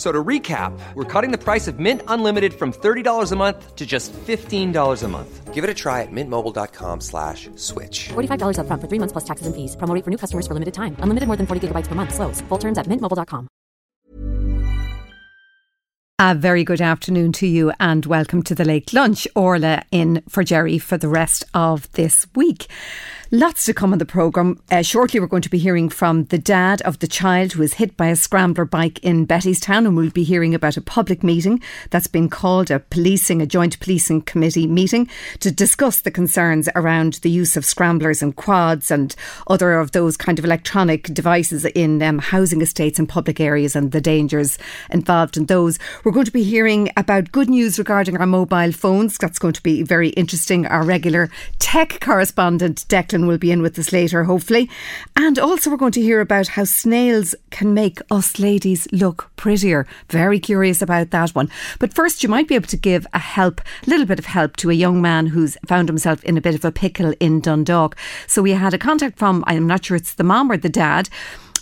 So to recap, we're cutting the price of Mint Unlimited from $30 a month to just $15 a month. Give it a try at mintmobile.com slash switch. $45 up front for three months plus taxes and fees. Promo rate for new customers for limited time. Unlimited more than 40 gigabytes per month. Slows. Full terms at mintmobile.com. A very good afternoon to you and welcome to the Late Lunch. Orlaith in for Gerry for the rest of this week. Lots to come on the programme. Uh, shortly, we're going to be hearing from the dad of the child who was hit by a scrambler bike in Bettystown, and we'll be hearing about a public meeting that's been called a policing, a joint policing committee meeting to discuss the concerns around the use of scramblers and quads and other of those kind of electronic devices in um, housing estates and public areas and the dangers involved in those. We're going to be hearing about good news regarding our mobile phones. That's going to be very interesting. Our regular tech correspondent, Declan will be in with us later, hopefully. And also, we're going to hear about how snails can make us ladies look prettier. Very curious about that one. But first, you might be able to give a help, a little bit of help to a young man who's found himself in a bit of a pickle in Dundalk. So we had a contact from, I'm not sure it's the mom or the dad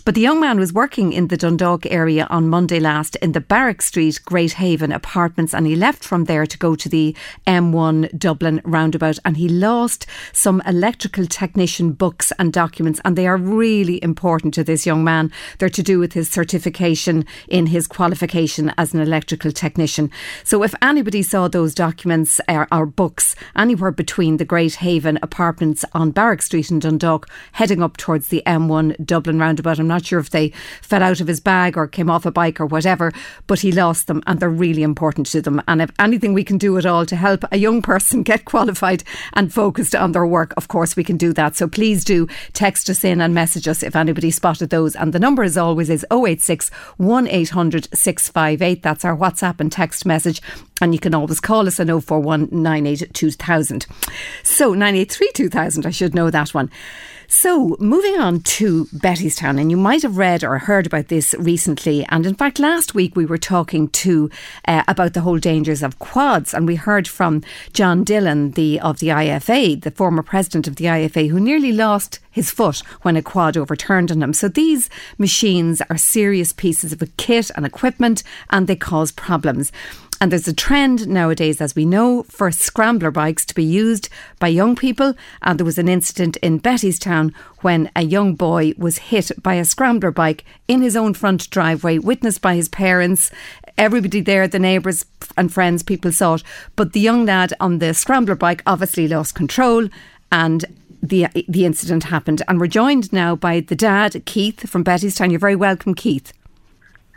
but the young man was working in the Dundalk area on Monday last in the Barrack Street Great Haven apartments and he left from there to go to the M1 Dublin roundabout and he lost some electrical technician books and documents and they are really important to this young man. They're to do with his certification in his qualification as an electrical technician. So if anybody saw those documents or, or books anywhere between the Great Haven apartments on Barrack Street in Dundalk heading up towards the M1 Dublin roundabout, I'm not not sure if they fell out of his bag or came off a bike or whatever, but he lost them and they're really important to them. And if anything we can do at all to help a young person get qualified and focused on their work, of course we can do that. So please do text us in and message us if anybody spotted those. And the number as always is 086 1800 658. That's our WhatsApp and text message. And you can always call us on 041 98 2000. So 983 2000, I should know that one. So, moving on to Bettystown, and you might have read or heard about this recently. And in fact, last week we were talking to uh, about the whole dangers of quads, and we heard from John Dillon, the of the IFA, the former president of the IFA, who nearly lost his foot when a quad overturned on him. So these machines are serious pieces of kit and equipment, and they cause problems. And there's a trend nowadays, as we know, for scrambler bikes to be used by young people. And there was an incident in Bettystown when a young boy was hit by a scrambler bike in his own front driveway, witnessed by his parents. Everybody there, the neighbours and friends, people saw it. But the young lad on the scrambler bike obviously lost control and the the incident happened. And we're joined now by the dad, Keith from Bettystown. You're very welcome, Keith.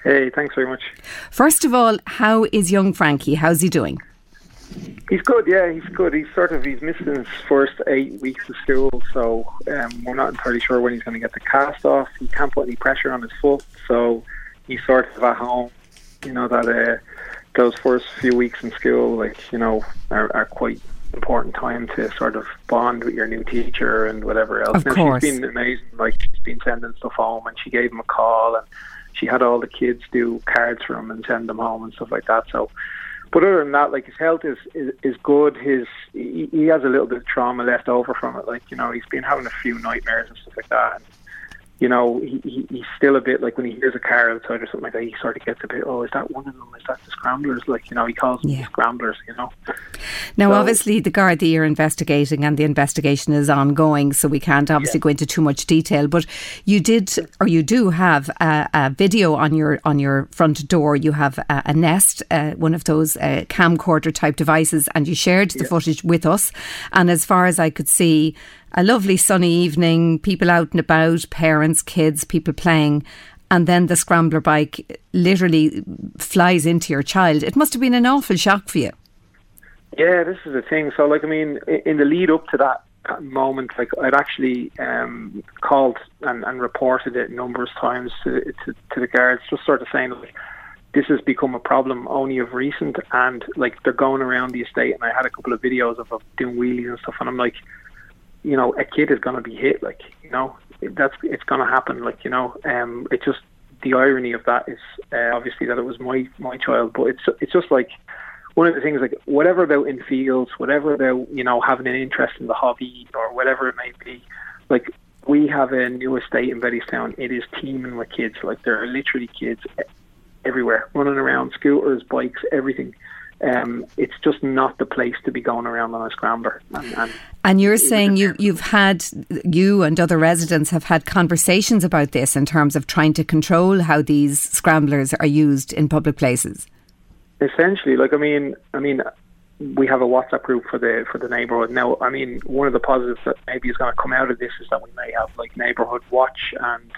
Hey, thanks very much. First of all, how is young Frankie? How's he doing? He's good, yeah, he's good. He's sort of he's missing his first eight weeks of school, so um, we're not entirely sure when he's going to get the cast off. He can't put any pressure on his foot, so he's sort of at home. You know that uh, those first few weeks in school, like you know, are, are quite important time to sort of bond with your new teacher and whatever else. Of now, course. she's been amazing. Like she's been sending stuff home, and she gave him a call and she had all the kids do cards for him and send them home and stuff like that. So, but other than that, like his health is is, is good. His he, he has a little bit of trauma left over from it. Like you know, he's been having a few nightmares and stuff like that. And, you know, he, he, he's still a bit like when he hears a car outside or something like that, he sort of gets a bit, oh, is that one of them? Is that the scramblers? Like, you know, he calls them Yeah. the scramblers, you know. Now, So- obviously, the guard that you're investigating, and the investigation is ongoing, so we can't obviously go into too much detail. But you did, or you do have a, a video on your on your front door. You have a, a Nest, uh, one of those uh, camcorder type devices, and you shared the footage with us. And as far as I could see, a lovely sunny evening, people out and about, parents, kids, people playing. and then the scrambler bike literally flies into your child. It must have been an awful shock for you. Yeah, this is the thing. So, like, I mean, in the lead up to that moment, like, I'd actually um, called and, and reported it numerous times to, to, to the guards, just sort of saying, like, this has become a problem only of recent, and like they're going around the estate. And I had a couple of videos of them doing wheelies and stuff, and I'm like, you know, a kid is going to be hit, like, you know, that's it's going to happen, like, you know, um, it's just the irony of that is uh, obviously that it was my my child, but it's it's just like one of the things like whatever about in fields, whatever about you know having an interest in the hobby or whatever it may be, like we have a new estate in Bettystown. It is teeming with kids. Like there are literally kids everywhere, running around, scooters, bikes, everything. Um, it's just not the place to be going around on a scrambler. And, and, and you're saying you, you've had, you and other residents have had conversations about this in terms of trying to control how these scramblers are used in public places. Essentially, like I mean, I mean, we have a WhatsApp group for the for the neighbourhood. Now, I mean, one of the positives that maybe is going to come out of this is that we may have like neighbourhood watch and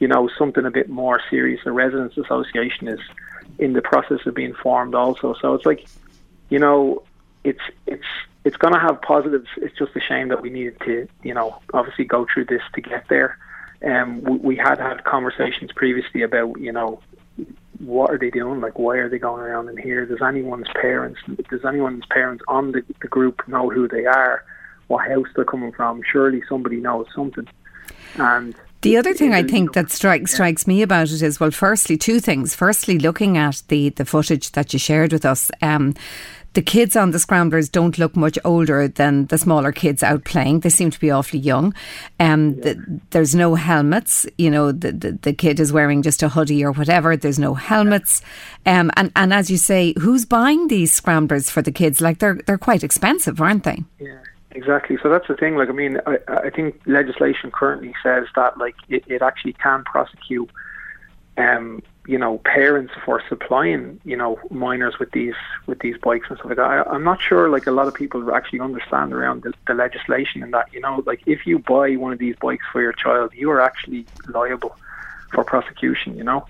you know something a bit more serious. The residents association is in the process of being formed also. So it's like, you know, it's it's it's going to have positives. It's just a shame that we needed to, you know, obviously go through this to get there. Um, we, we had had conversations previously about, you know, what are they doing? Like, why are they going around in here? Does anyone's parents, does anyone's parents on the, the group know who they are? What house they're coming from? Surely somebody knows something. And the other thing I think that strikes strikes me about it is well, firstly, two things. Firstly, looking at the the footage that you shared with us. Um, the kids on the scramblers don't look much older than the smaller kids out playing. They seem to be awfully young. Um, yeah. the, there's no helmets. You know, the, the, the kid is wearing just a hoodie or whatever. There's no helmets. Um, and and as you say, who's buying these scramblers for the kids? Like they're they're quite expensive, aren't they? Yeah. Exactly. So that's the thing. Like, I mean, I, I think legislation currently says that, like, it, it actually can prosecute um, you know, parents for supplying, you know, minors with these with these bikes and stuff like that. I, I'm not sure like a lot of people actually understand around the, the legislation and that, you know, like if you buy one of these bikes for your child, you are actually liable for prosecution, you know,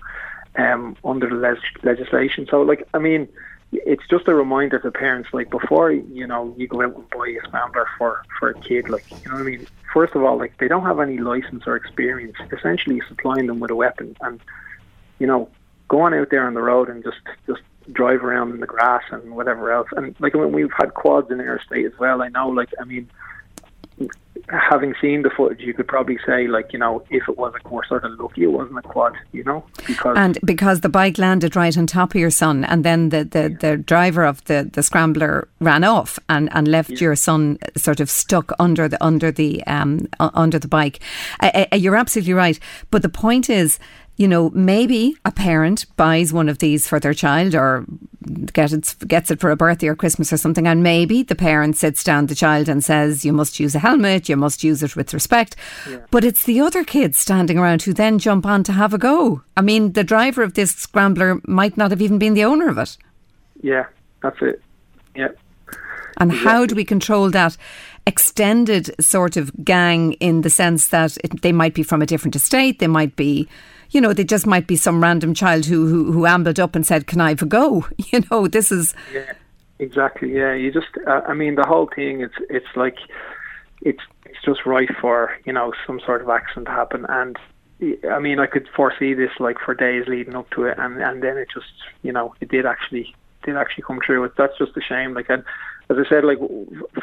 um, under the leg- legislation. So like I mean, it's just a reminder to parents like before you know you go out and buy a scrambler for for a kid like you know what I mean first of all like they don't have any license or experience essentially supplying them with a weapon and you know, going out there on the road and just just drive around in the grass and whatever else. And like when we've had quads in our state as well, I know. Like I mean, having seen the footage, you could probably say, like, you know, if it was a we're sort of lucky it wasn't a quad, you know, because and because the bike landed right on top of your son, and then the the, yeah. the driver of the, the scrambler ran off and, and left yeah. your son sort of stuck under the under the um under the bike. Uh, uh, you're absolutely right, but the point is you know, maybe a parent buys one of these for their child or get it, gets it for a birthday or Christmas or something, and maybe the parent sits down the child and says, You must use a helmet, you must use it with respect. Yeah. But it's the other kids standing around who then jump on to have a go. I mean, the driver of this scrambler might not have even been the owner of it. Yeah, that's it. Yeah. And exactly. how do we control that extended sort of gang in the sense that it, they might be from a different estate, they might be you know, they just might be some random child who, who, who ambled up and said, Can I have a go? You know, this is. Yeah, exactly. Yeah, you just, uh, I mean, the whole thing, it's, it's like, it's, it's just right for, you know, some sort of accident to happen. And I mean, I could foresee this like for days leading up to it, and and then it just, you know, it did actually did actually come true. That's just a shame. Like, and as I said, like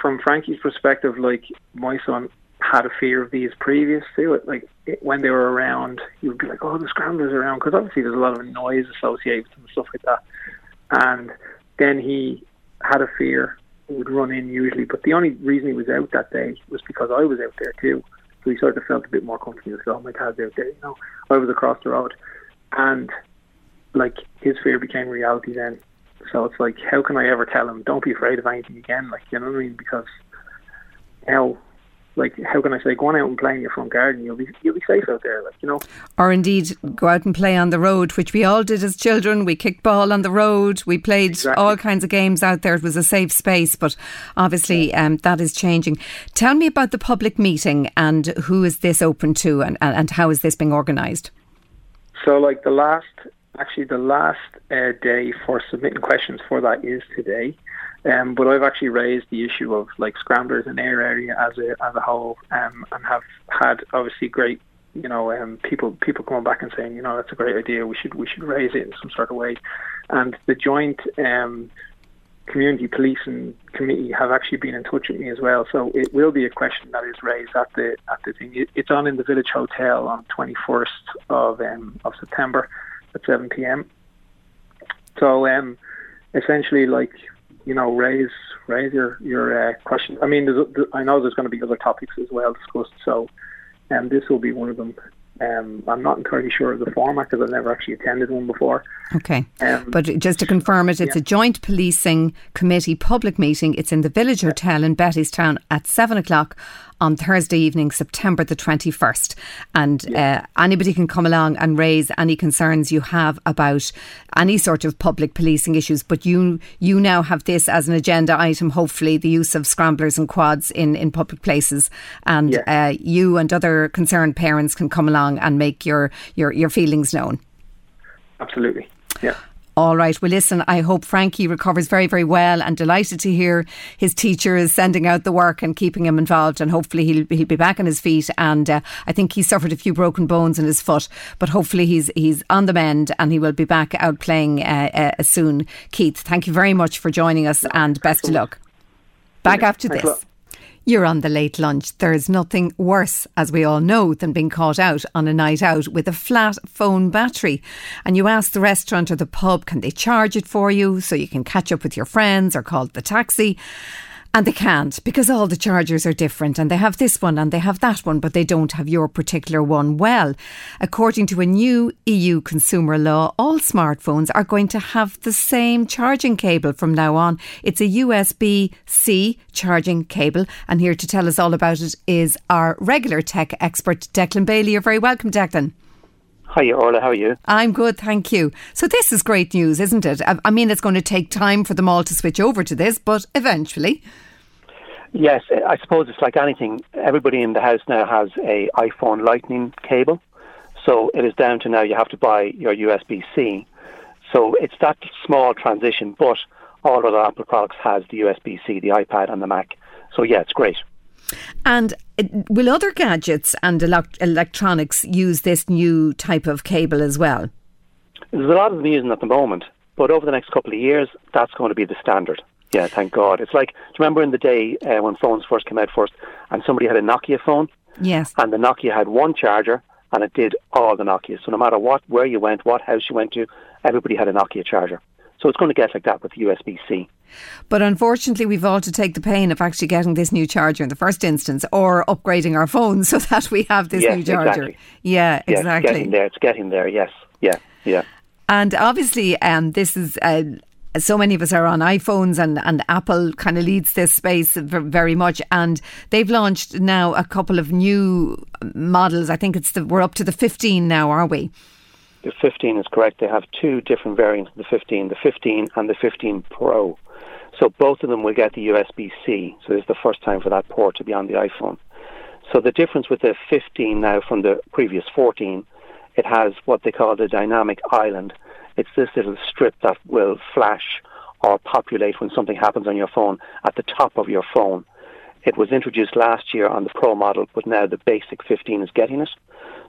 from Frankie's perspective, like my son had a fear of these previous to it. Like it, when they were around, you would be like, "Oh, the scramblers around," because obviously there's a lot of noise associated with them and stuff like that. And then he had a fear he would run in usually, but the only reason he was out that day was because I was out there too. So he sort of felt a bit more comfortable. So, oh, my dad's out there, you know. I was across the road, and like his fear became reality then. So it's like, how can I ever tell him, don't be afraid of anything again? Like, you know what I mean? Because now like how can I say, go on out and play in your front garden, you'll be you'll be safe out there, like you know. Or indeed go out and play on the road, which we all did as children. We kicked ball on the road, we played exactly. all kinds of games out there. It was a safe space, but obviously um, that is changing. Tell me about the public meeting and who is this open to, and, and how is this being organised? So, like the last, actually, the last uh, day for submitting questions for that is today. Um, but I've actually raised the issue of like scramblers in our area as a as a whole, um, and have had obviously great, you know, um, people people coming back and saying, you know, that's a great idea. We should we should raise it in some sort of way. And the joint um, community policing committee have actually been in touch with me as well. So it will be a question that is raised at the at the thing. It, it's on in the Village Hotel on 21st of um, of September at 7 p.m. So um, essentially, like you know, raise raise your your uh, question. I mean, I know there's going to be other topics as well discussed. So um, this will be one of them. Um, I'm not entirely sure of the format because I've never actually attended one before. Okay. Um, but just to confirm it, it's yeah. a joint policing committee public meeting. It's in the Village Hotel in Bettystown at seven o'clock on Thursday evening, September the 21st. And yeah. uh, anybody can come along and raise any concerns you have about any sort of public policing issues. But you you now have this as an agenda item, hopefully, the use of scramblers and quads in, in public places. And yeah. uh, you and other concerned parents can come along and make your, your, your feelings known. Absolutely. Yeah. All right. Well, listen, I hope Frankie recovers very, very well and delighted to hear his teacher is sending out the work and keeping him involved. And hopefully he'll, he'll be back on his feet. And uh, I think he suffered a few broken bones in his foot, but hopefully he's, he's on the mend and he will be back out playing uh, uh, soon. Keith, thank you very much for joining us and best of luck. Back after this. You're on the late lunch. There's nothing worse, as we all know, than being caught out on a night out with a flat phone battery. And you ask the restaurant or the pub, can they charge it for you so you can catch up with your friends or call the taxi? And they can't because all the chargers are different and they have this one and they have that one, but they don't have your particular one. Well, according to a new EU consumer law, all smartphones are going to have the same charging cable from now on. It's a USB C charging cable. And here to tell us all about it is our regular tech expert, Declan Bailey. You're very welcome, Declan. Hi, Orlaith. How are you? I'm good, thank you. So this is great news, isn't it? I mean, it's going to take time for them all to switch over to this, but eventually. Yes, I suppose it's like anything. Everybody in the house now has a iPhone Lightning cable, so it is down to now you have to buy your USB C. So it's that small transition, but all other Apple products has the USB C, the iPad and the Mac. So yeah, it's great. And uh, will other gadgets and electronics use this new type of cable as well? There's a lot of them using at the moment, but over the next couple of years, that's going to be the standard. Yeah, thank God. It's like, do you remember in the day uh, when phones first came out first and somebody had a Nokia phone? Yes. And the Nokia had one charger and it did all the Nokia. So no matter what, where you went, what house you went to, everybody had a Nokia charger. So it's going to get like that with USB C. But unfortunately, we've all to take the pain of actually getting this new charger in the first instance or upgrading our phones so that we have this yes, new charger. Exactly. Yeah, exactly. It's getting there. It's getting there. Yes. Yeah. Yeah. And obviously, um, this is uh, so many of us are on iPhones and, and Apple kind of leads this space very much. And they've launched now a couple of new models. I think it's the, we're up to the 15 now, are we? The 15 is correct. They have two different variants of the 15, the 15 and the 15 Pro. So both of them will get the USB C. So this is the first time for that port to be on the iPhone. So the difference with the 15 now from the previous 14, it has what they call the dynamic island it's this little strip that will flash or populate when something happens on your phone at the top of your phone. It was introduced last year on the Pro model, but now the basic 15 is getting it.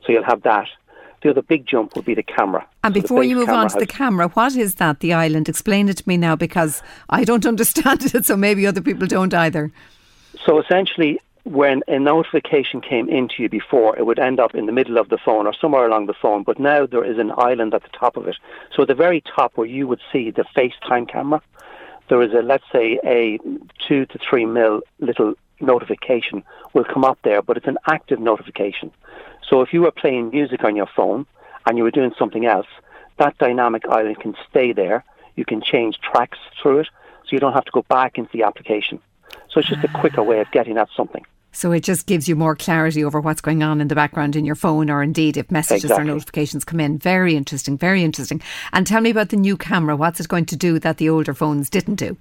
So you'll have that. The other big jump would be the camera. And so before you move on to the camera, what is that, the island? Explain it to me now because I don't understand it, so maybe other people don't either. So essentially, when a notification came into you before, it would end up in the middle of the phone or somewhere along the phone. But now there is an island at the top of it. So at the very top where you would see the FaceTime camera, there is a, let's say, a two to three mil little notification will come up there, but it's an active notification. So if you were playing music on your phone and you were doing something else, that dynamic island can stay there. You can change tracks through it, so you don't have to go back into the application. So it's just a ah. quicker way of getting at something. So it just gives you more clarity over what's going on in the background in your phone, or indeed if messages exactly. or notifications come in. Very interesting, very interesting. And tell me about the new camera. What's it going to do that the older phones didn't do?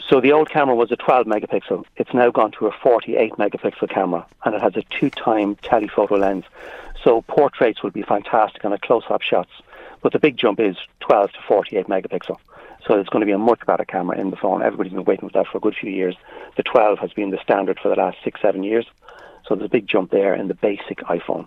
So the old camera was a 12 megapixel. It's now gone to a 48 megapixel camera, and it has a two-time telephoto lens. So portraits will be fantastic on a close-up shots. But the big jump is 12 to 48 megapixel. So it's going to be a much better camera in the phone. Everybody's been waiting for that for a good few years. The 12 has been the standard for the last six, seven years. So there's a big jump there in the basic iPhone.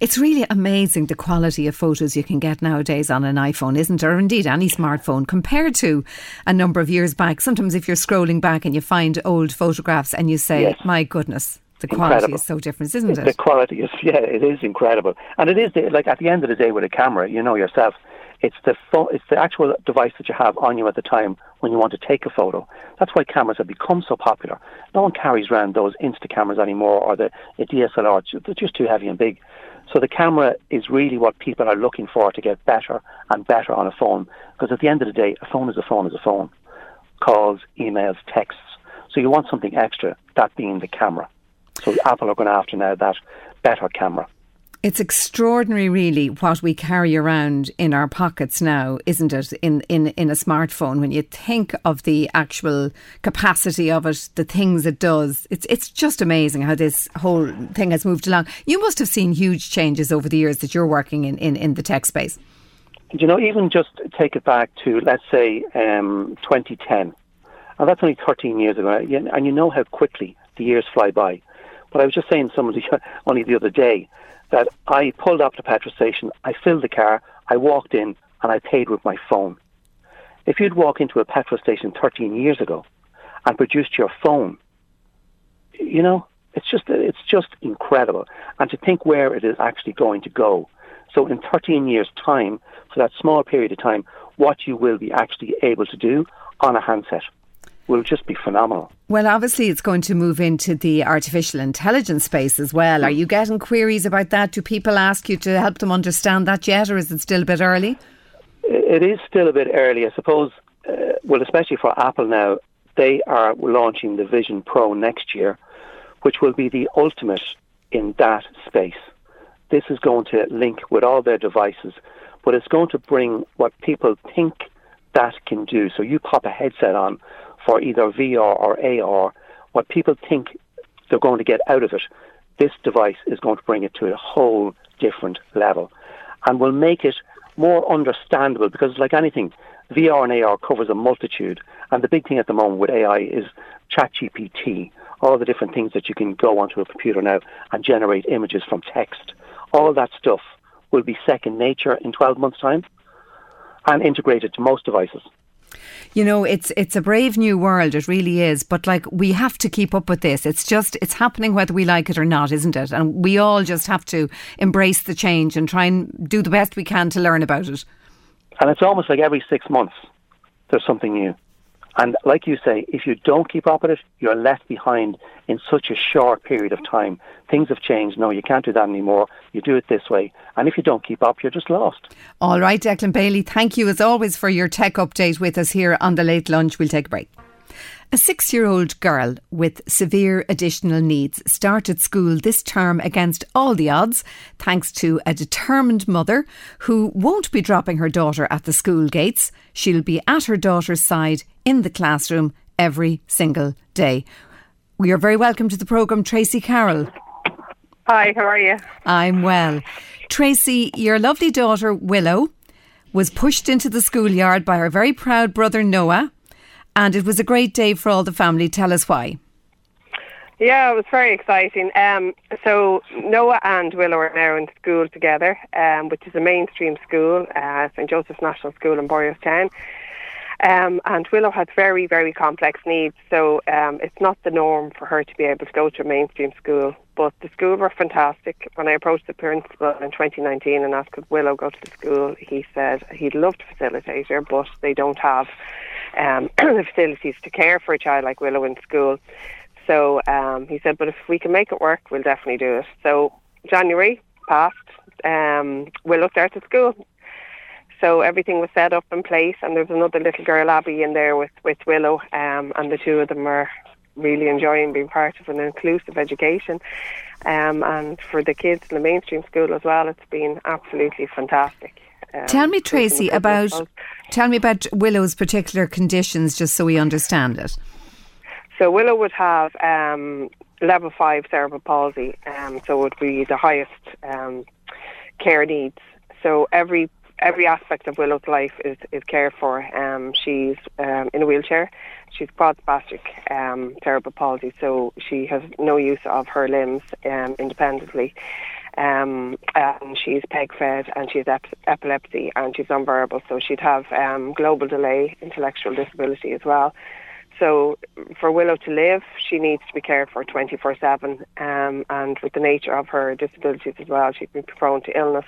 It's really amazing the quality of photos you can get nowadays on an iPhone, isn't it? Or indeed any smartphone compared to a number of years back. Sometimes if you're scrolling back and you find old photographs and you say, Yes. my goodness, the quality Incredible. is so different, isn't it? The quality is, yeah, it is incredible. And it is, like, at the end of the day with a camera, you know yourself, it's the pho- it's the actual device that you have on you at the time when you want to take a photo. That's why cameras have become so popular. No one carries around those Insta cameras anymore or the, the DSLR. They're just too heavy and big. So the camera is really what people are looking for to get better and better on a phone. Because at the end of the day, a phone is a phone is a phone. Calls, emails, texts. So you want something extra, that being the camera. So Apple are going after now that better camera. It's extraordinary, really, what we carry around in our pockets now, isn't it? In, in, in a smartphone, when you think of the actual capacity of it, the things it does, it's it's just amazing how this whole thing has moved along. You must have seen huge changes over the years that you're working in, in, in the tech space. you know, even just take it back to, let's say, um, 2010. And that's only 13 years ago. And you know how quickly the years fly by. But I was just saying to somebody only the other day that I pulled up to petrol station, I filled the car, I walked in, and I paid with my phone. If you'd walk into a petrol station 13 years ago and produced your phone, you know, it's just it's just incredible. And to think where it is actually going to go. So in 13 years' time, for that small period of time, what you will be actually able to do on a handset will just be phenomenal. Well, obviously, it's going to move into the artificial intelligence space as well. Are you getting queries about that? Do people ask you to help them understand that yet, or is it still a bit early? It is still a bit early, I suppose. Uh, well, especially for Apple now, they are launching the Vision Pro next year, which will be the ultimate in that space. This is going to link with all their devices, but it's going to bring what people think that can do. So you pop a headset on for either VR or AR, what people think they're going to get out of it, this device is going to bring it to a whole different level and will make it more understandable because, like anything, VR and AR covers a multitude. And the big thing at the moment with AI is ChatGPT, all the different things that you can go onto a computer now and generate images from text. All that stuff will be second nature in 12 months' time and integrated to most devices. You know, it's it's a brave new world. It really is. But like, we have to keep up with this. It's just it's happening whether we like it or not, isn't it? And we all just have to embrace the change and try and do the best we can to learn about it. And it's almost like every six months there's something new. And like you say, if you don't keep up with it, you're left behind in such a short period of time. Things have changed. No, you can't do that anymore. You do it this way. And if you don't keep up, you're just lost. All right, Declan Bailey, thank you as always for your tech update with us here on the late lunch. We'll take a break. A six year old girl with severe additional needs started school this term against all the odds, thanks to a determined mother who won't be dropping her daughter at the school gates. She'll be at her daughter's side in the classroom every single day. We are very welcome to the programme, Tracy Carroll. Hi, how are you? I'm well. Tracy, your lovely daughter Willow was pushed into the schoolyard by her very proud brother Noah, and it was a great day for all the family. Tell us why. Yeah, it was very exciting. Um, so Noah and Willow are now in school together, um, which is a mainstream school, uh, St Joseph's National School in Boyerstown. Um, and Willow has very, very complex needs, so um, it's not the norm for her to be able to go to a mainstream school. But the school were fantastic. When I approached the principal in 2019 and asked could Willow go to the school, he said he'd love to facilitate her, but they don't have um, the facilities to care for a child like Willow in school. So um, he said, but if we can make it work, we'll definitely do it. So January passed. Um, Willow started school. So everything was set up in place, and there's another little girl, Abby, in there with, with Willow, um, and the two of them are really enjoying being part of an inclusive education. Um, and for the kids in the mainstream school as well, it's been absolutely fantastic. Um, Tell me, Tracy, about tell me about Willow's particular conditions, just so we understand it. So Willow would have um, level five cerebral palsy, um, so it would be the highest um, care needs. So every every aspect of Willow's life is, is cared for. Um, she's um, in a wheelchair. She's quadspastic um, cerebral palsy, so she has no use of her limbs um, independently. Um, and she's peg fed and she has ep- epilepsy and she's nonverbal, so she'd have um, global delay intellectual disability as well. So for Willow to live, she needs to be cared for 24 um, 7. And with the nature of her disabilities as well, she'd be prone to illness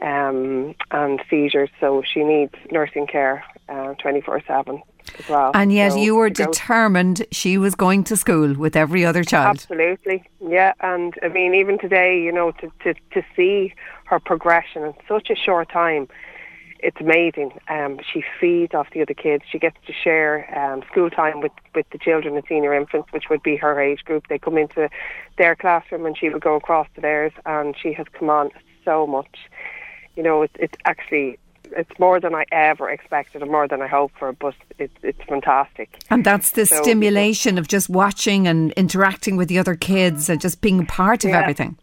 um, and seizures. So she needs nursing care uh, 24 7 as well. And yet so you were determined she was going to school with every other child. Absolutely, yeah. And I mean, even today, you know, to, to, to see her progression in such a short time, it's amazing. Um, she feeds off the other kids. She gets to share um, school time with, with the children and senior infants, which would be her age group. They come into their classroom and she would go across to theirs, and she has come on so much. You know, it, it's actually it's more than I ever expected and more than I hoped for, but it, it's fantastic. And that's the So- stimulation of just watching and interacting with the other kids and just being part of Yeah. everything.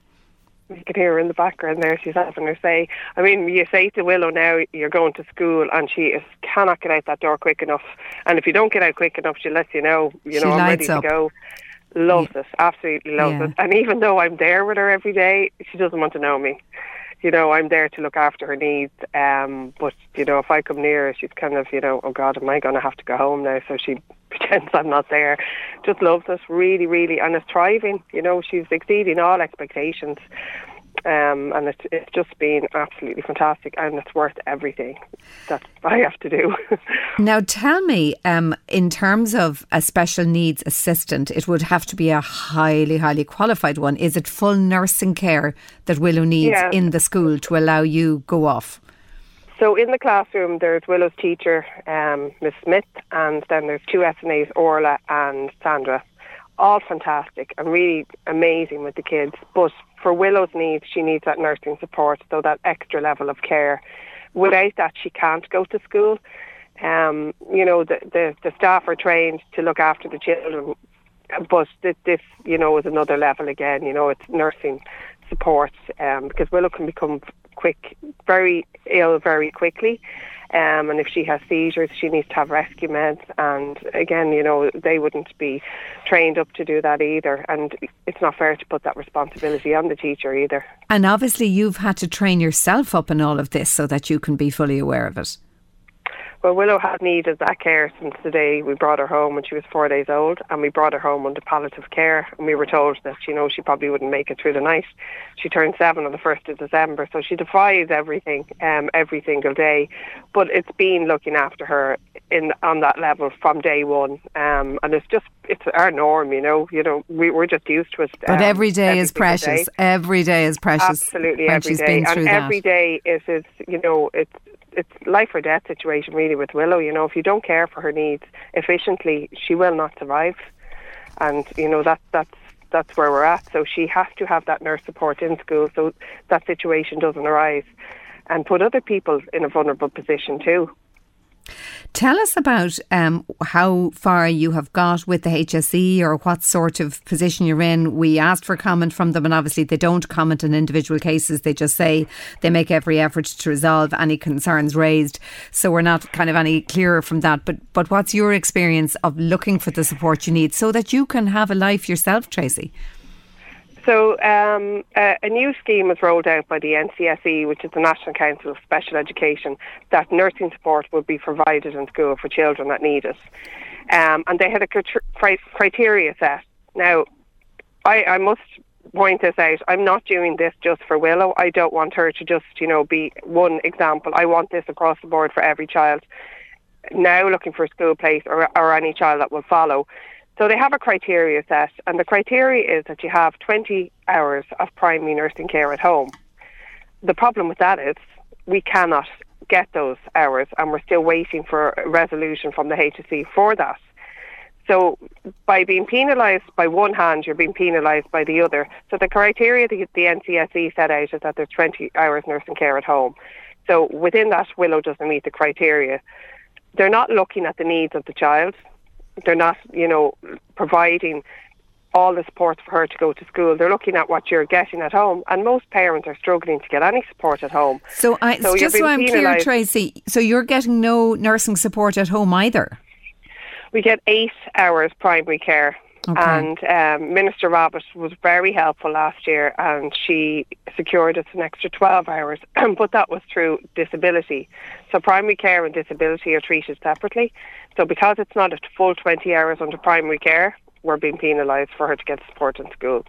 You can hear her in the background there. She's having her say. I mean, you say to Willow now, you're going to school, and she is cannot get out that door quick enough. And if you don't get out quick enough, she lets you know. You She know, I'm ready up. to go. Loves it, absolutely loves Yeah. it. And even though I'm there with her every day, she doesn't want to know me. You know, I'm there to look after her needs. Um, but you know, if I come near she's kind of, you know, oh God, am I going to have to go home now? So she pretends I'm not there. Just loves us really, really, and is thriving. You know, she's exceeding all expectations. Um, and it's, it's just been absolutely fantastic, and it's worth everything that I have to do. Now, tell me, um, in terms of a special needs assistant, it would have to be a highly, highly qualified one. Is it full nursing care that Willow needs Yeah. in the school to allow you go off? So in the classroom, there's Willow's teacher, um, Miss Smith, and then there's two SNAs, Orla and Sandra. All fantastic and really amazing with the kids. But for Willow's needs, she needs that nursing support, so that extra level of care. Without that, she can't go to school. Um, you know, the, the, the staff are trained to look after the children, but this, you know, is another level again. You know, it's nursing support um, because Willow can become quick, very ill very quickly. Um, and if she has seizures, she needs to have rescue meds. And again, you know, they wouldn't be trained up to do that either. And it's not fair to put that responsibility on the teacher either. And obviously, you've had to train yourself up in all of this so that you can be fully aware of it. Well, Willow had needed that care since the day we brought her home when she was four days old, and we brought her home under palliative care. And we were told that you know she probably wouldn't make it through the night. She turned seven on the first of December, so she defies everything um, every single day. But it's been looking after her in on that level from day one, um, and it's just it's our norm, you know. You know, we, we're just used to it. But um, every day is precious. day. Every day is precious. Absolutely, every day. and that. every day is is you know it's it's life or death situation really with Willow. You know, if you don't care for her needs efficiently, she will not survive. And you know that that's that's where we're at. So she has to have that nurse support in school, so that situation doesn't arise, and put other people in a vulnerable position too. Tell us about um, how far you have got with the HSE or what sort of position you're in. We asked for comment from them, and obviously they don't comment on individual cases. They just say they make every effort to resolve any concerns raised. So we're not kind of any clearer from that. But but what's your experience of looking for the support you need so that you can have a life yourself, Tracy? So um, a, a new scheme was rolled out by the NCSE, which is the National Council of Special Education, that nursing support will be provided in school for children that need it. Um, and they had a crit- criteria set. Now, I, I must point this out. I'm not doing this just for Willow. I don't want her to just, you know, be one example. I want this across the board for every child now looking for a school place or, or any child that will follow. So they have a criteria set, and the criteria is that you have 20 hours of primary nursing care at home. The problem with that is we cannot get those hours, and we're still waiting for a resolution from the HSE for that. So by being penalised by one hand, you're being penalised by the other. So the criteria the, the NCSE set out is that there's 20 hours nursing care at home. So within that, Willow doesn't meet the criteria. They're not looking at the needs of the child. They're not, you know, providing all the support for her to go to school. They're looking at what you're getting at home, and most parents are struggling to get any support at home. So, I, So just so I'm clear. Tracy, so you're getting no nursing support at home either? We get eight hours primary care. Okay. And um, Minister Roberts was very helpful last year, and she secured us an extra 12 hours, but that was through disability. So primary care and disability are treated separately. So because it's not a full 20 hours under primary care, we're being penalised for her to get support in school.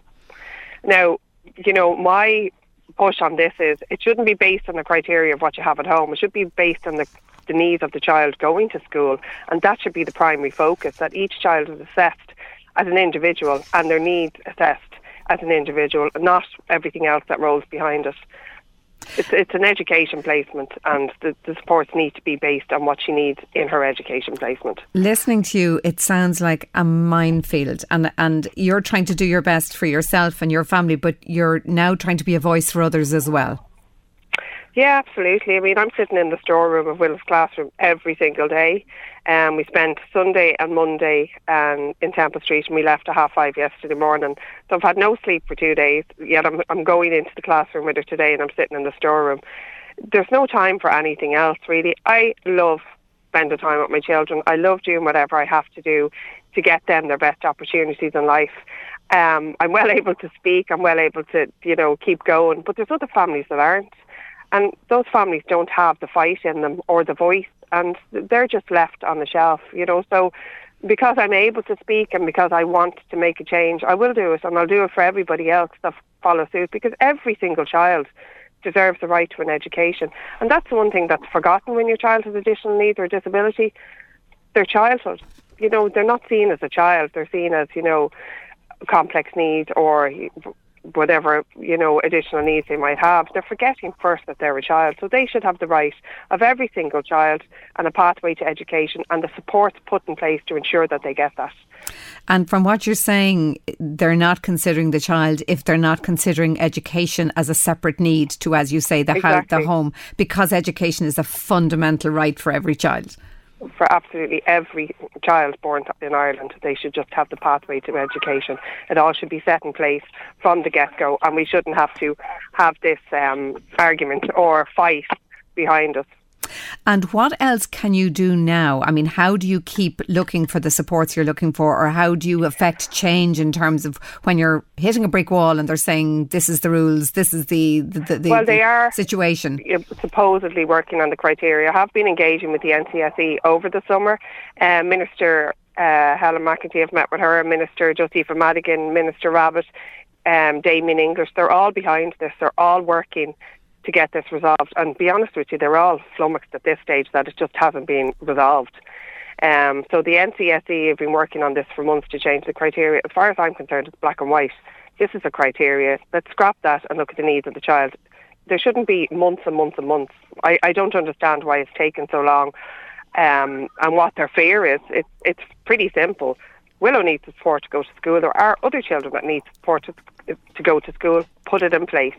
Now, you know, my push on this is it shouldn't be based on the criteria of what you have at home. It should be based on the, the needs of the child going to school, and that should be the primary focus. That each child is assessed as an individual and their needs assessed as an individual, not everything else that rolls behind it. It's, it's an education placement, and the, the supports need to be based on what she needs in her education placement. Listening to you, it sounds like a minefield, and and you're trying to do your best for yourself and your family, but you're now trying to be a voice for others as well. Yeah, absolutely. I mean, I'm sitting in the storeroom of Will's classroom every single day. Um, we spent Sunday and Monday um, in Temple Street, and we left at half five yesterday morning. So I've had no sleep for two days. Yet I'm I'm going into the classroom with her today, and I'm sitting in the storeroom. There's no time for anything else, really. I love spending time with my children. I love doing whatever I have to do to get them their best opportunities in life. Um, I'm well able to speak. I'm well able to, you know, keep going. But there's other families that aren't. And those families don't have the fight in them or the voice, and they're just left on the shelf, you know. So, because I'm able to speak and because I want to make a change, I will do it, and I'll do it for everybody else that follows suit. Because every single child deserves the right to an education, and that's the one thing that's forgotten when your child has additional needs or disability. Their childhood, you know, they're not seen as a child; they're seen as, you know, complex needs or whatever you know additional needs they might have they're forgetting first that they're a child. So they should have the right of every single child and a pathway to education and the supports put in place to ensure that they get that. And from what you're saying, they're not considering the child if they're not considering education as a separate need to, as you say, the, house, the home, because education is a fundamental right for every child. For absolutely every child born in Ireland they should just have the pathway to education. It all should be set in place from the get-go and we shouldn't have to have this um, argument or fight behind us And what else can you do now? I mean, how do you keep looking for the supports you're looking for, or how do you affect change in terms of when you're hitting a brick wall and they're saying this is the rules, this is the the, the, the Well, they are- situation? supposedly working on the criteria. I have been engaging with the NCSE over the summer. Uh, Minister uh, Helen McEntee, I've met with her, Minister Josepha Madigan, Minister Rabbitte, um, Damien English. They're all behind this. They're all working to get this resolved. And be honest with you, they're all flummoxed at this stage that it just hasn't been resolved. Um, so the NCSE have been working on this for months to change the criteria. As far as I'm concerned, it's black and white. This is a criteria. Let's scrap that and look at the needs of the child. There shouldn't be months and months and months. I, I don't understand why it's taken so long um, and what their fear is. It's, it's pretty simple. Willow needs support to go to school. There are other children that need support to, to go to school. Put it in place.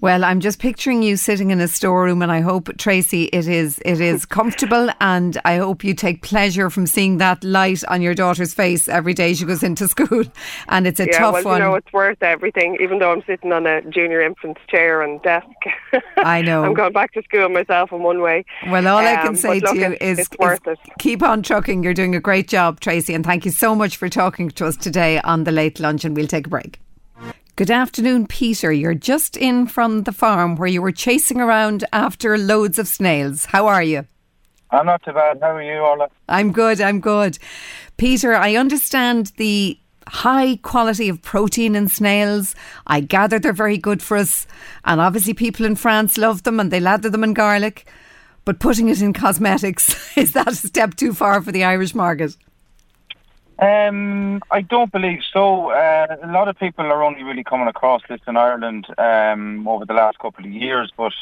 Well, I'm just picturing you sitting in a storeroom, and I hope Tracy, it is it is comfortable, and I hope you take pleasure from seeing that light on your daughter's face every day she goes into school. And it's a yeah, tough well, one. you know, it's worth everything, even though I'm sitting on a junior infant's chair and desk. I know. I'm going back to school myself in one way. Well, all I Um, can say but to look, you is, it's is it. keep on trucking. You're doing a great job, Tracy, and thank you so much for talking to us today on the late lunch. And we'll take a break. Good afternoon, Peter. You're just in from the farm where you were chasing around after loads of snails. How are you? I'm not too bad. How are you, Orlaith? I'm good. I'm good. Peter, I understand the high quality of protein in snails. I gather they're very good for us. And obviously, people in France love them and they lather them in garlic. But putting it in cosmetics, is that a step too far for the Irish market? Um, I don't believe so. Uh, a lot of people are only really coming across this in Ireland um, over the last couple of years, but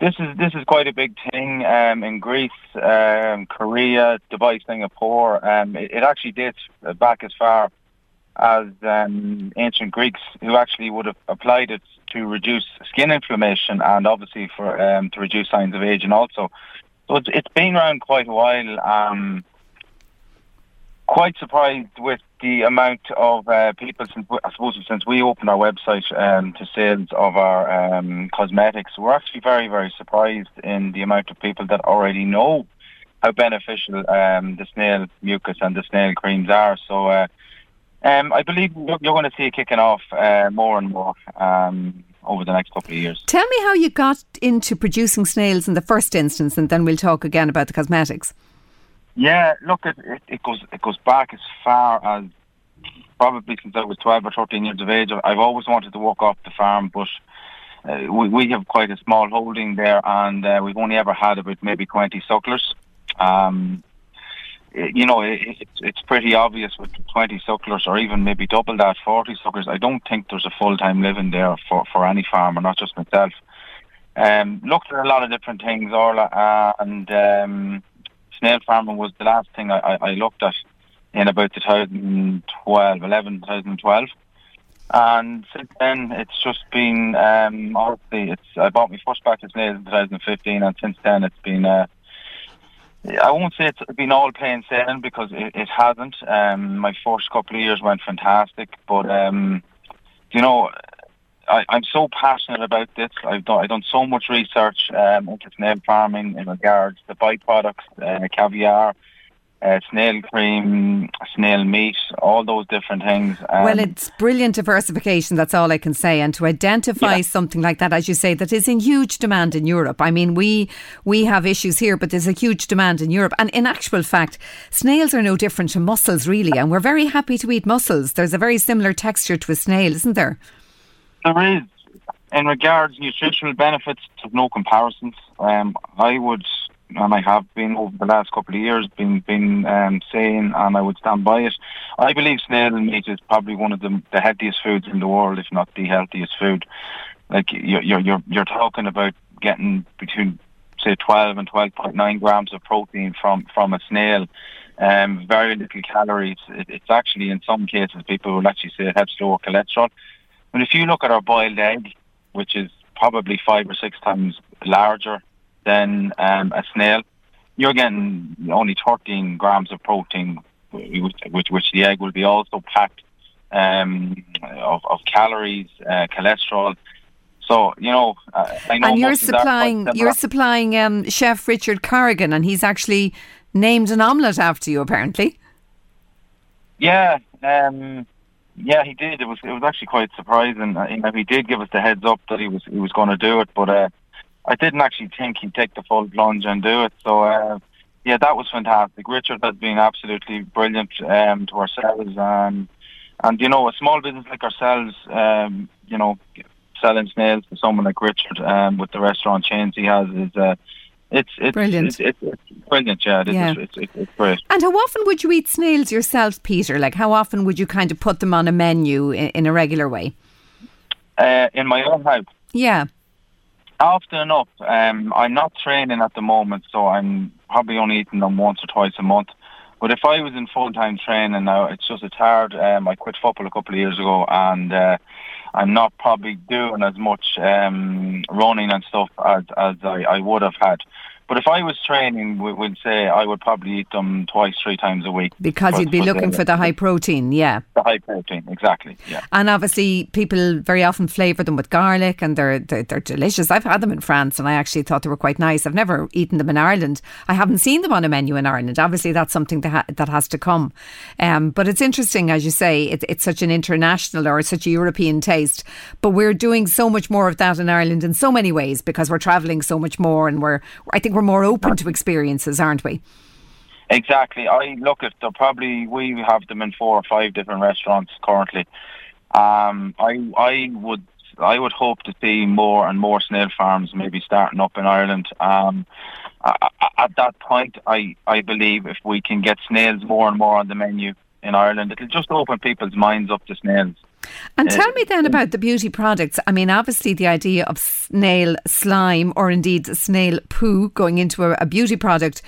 this is this is quite a big thing um, in Greece, um, Korea, Dubai, Singapore. Um, it, it actually dates back as far as um, ancient Greeks, who actually would have applied it to reduce skin inflammation and obviously for to reduce signs of aging also. So it's, it's been around quite a while. Quite surprised with the amount of uh, people since I suppose since we opened our website um, to sales of our um, cosmetics. We're actually very very surprised in the amount of people that already know how beneficial um, the snail mucus and the snail creams are. So. Uh, um, I believe you're going to see it kicking off uh, more and more um, over the next couple of years. Tell me how you got into producing snails in the first instance, and then we'll talk again about the cosmetics. Yeah, look, it, it, it goes it goes back as far as probably since I was twelve or thirteen years of age. I've always wanted to work off the farm, but uh, we we have quite a small holding there, and uh, we've only ever had about maybe twenty sucklers. Um, you know, it, it's it's pretty obvious with 20 sucklers or even maybe double that, 40 sucklers. I don't think there's a full time living there for, for any farmer, not just myself. Um, looked at a lot of different things, Orla, and um, snail farming was the last thing I, I, looked at in about 2012, 11, 2012. And since then, it's just been, um, obviously, it's, I bought my first batch of snails in 2015, and since then, it's been, uh, I won't say it's been all plain sailing because it, it hasn't. Um, my first couple of years went fantastic, but um, you know, I, I'm so passionate about this. I've done I've done so much research um, into snail farming in regards to byproducts, uh, caviar, uh, snail cream, snail meat, all those different things. Um, well, it's brilliant diversification, that's all I can say. And to identify Yeah. something like that, as you say, that is in huge demand in Europe. I mean, we we have issues here, but there's a huge demand in Europe. And in actual fact, snails are no different to mussels, really. And we're very happy to eat mussels. There's a very similar texture to a snail, isn't there? There is, in regards nutritional benefits, there's no comparisons. Um, I would, and I have been over the last couple of years, been been um, saying, and I would stand by it. I believe snail meat is probably one of the, the healthiest foods in the world, if not the healthiest food. Like you're you're you're, talking about getting between say 12 and 12.9 grams of protein from from a snail. Um, very little calories. It, it's actually in some cases people will actually say it helps lower cholesterol. But if you look at our boiled egg, which is probably five or six times larger than um, a snail, you're getting only 13 grams of protein, which, which, which the egg will be also packed um, of, of calories, uh, cholesterol. So you know, uh, I know and you're mussels are quite supplying you're supplying um, Chef Richard Corrigan, and he's actually named an omelette after you, apparently. Yeah, um, yeah, he did. It was it was actually quite surprising. You know, he did give us the heads up that he was he was going to do it, but uh, I didn't actually think he'd take the full plunge and do it. So uh, yeah, that was fantastic. Richard has been absolutely brilliant um, to ourselves, and and you know, a small business like ourselves, um, you know, selling snails to someone like Richard um, with the restaurant chains he has is. Uh, it's it's Brilliant. It's, it's, it's brilliant, yeah. Yeah. It's, it's, it's great. And how often would you eat snails yourself, Peter? Like, how often would you kind of put them on a menu in, in a regular way? Uh, in my own house, Yeah. Often enough. Um, I'm not training at the moment, so I'm probably only eating them once or twice a month. But if I was in full time training now, it's just it's hard. Um, I quit football a couple of years ago, and uh, I'm not probably doing as much um, running and stuff as as I, I would have had. But if I was training, we would say I would probably eat them twice, three times a week. Because you'd be looking the- for the high protein, yeah. the high protein, exactly. Yeah. And obviously, people very often flavour them with garlic, and they're, they're they're delicious. I've had them in France, and I actually thought they were quite nice. I've never eaten them in Ireland. I haven't seen them on a menu in Ireland. Obviously, that's something that ha- that has to come. Um, but it's interesting, as you say, it, it's such an international or such a European taste. But we're doing so much more of that in Ireland in so many ways because we're travelling so much more, and we're I think we're more open to experiences, aren't we? Exactly. I look at probably we have them in four or five different restaurants currently. Um, I I would I would hope to see more and more snail farms maybe starting up in Ireland. Um, at that point, I I believe if we can get snails more and more on the menu in Ireland, it'll just open people's minds up to snails. And Uh, tell me then about the beauty products. I mean, obviously, the idea of snail slime or indeed snail poo going into a, a beauty product,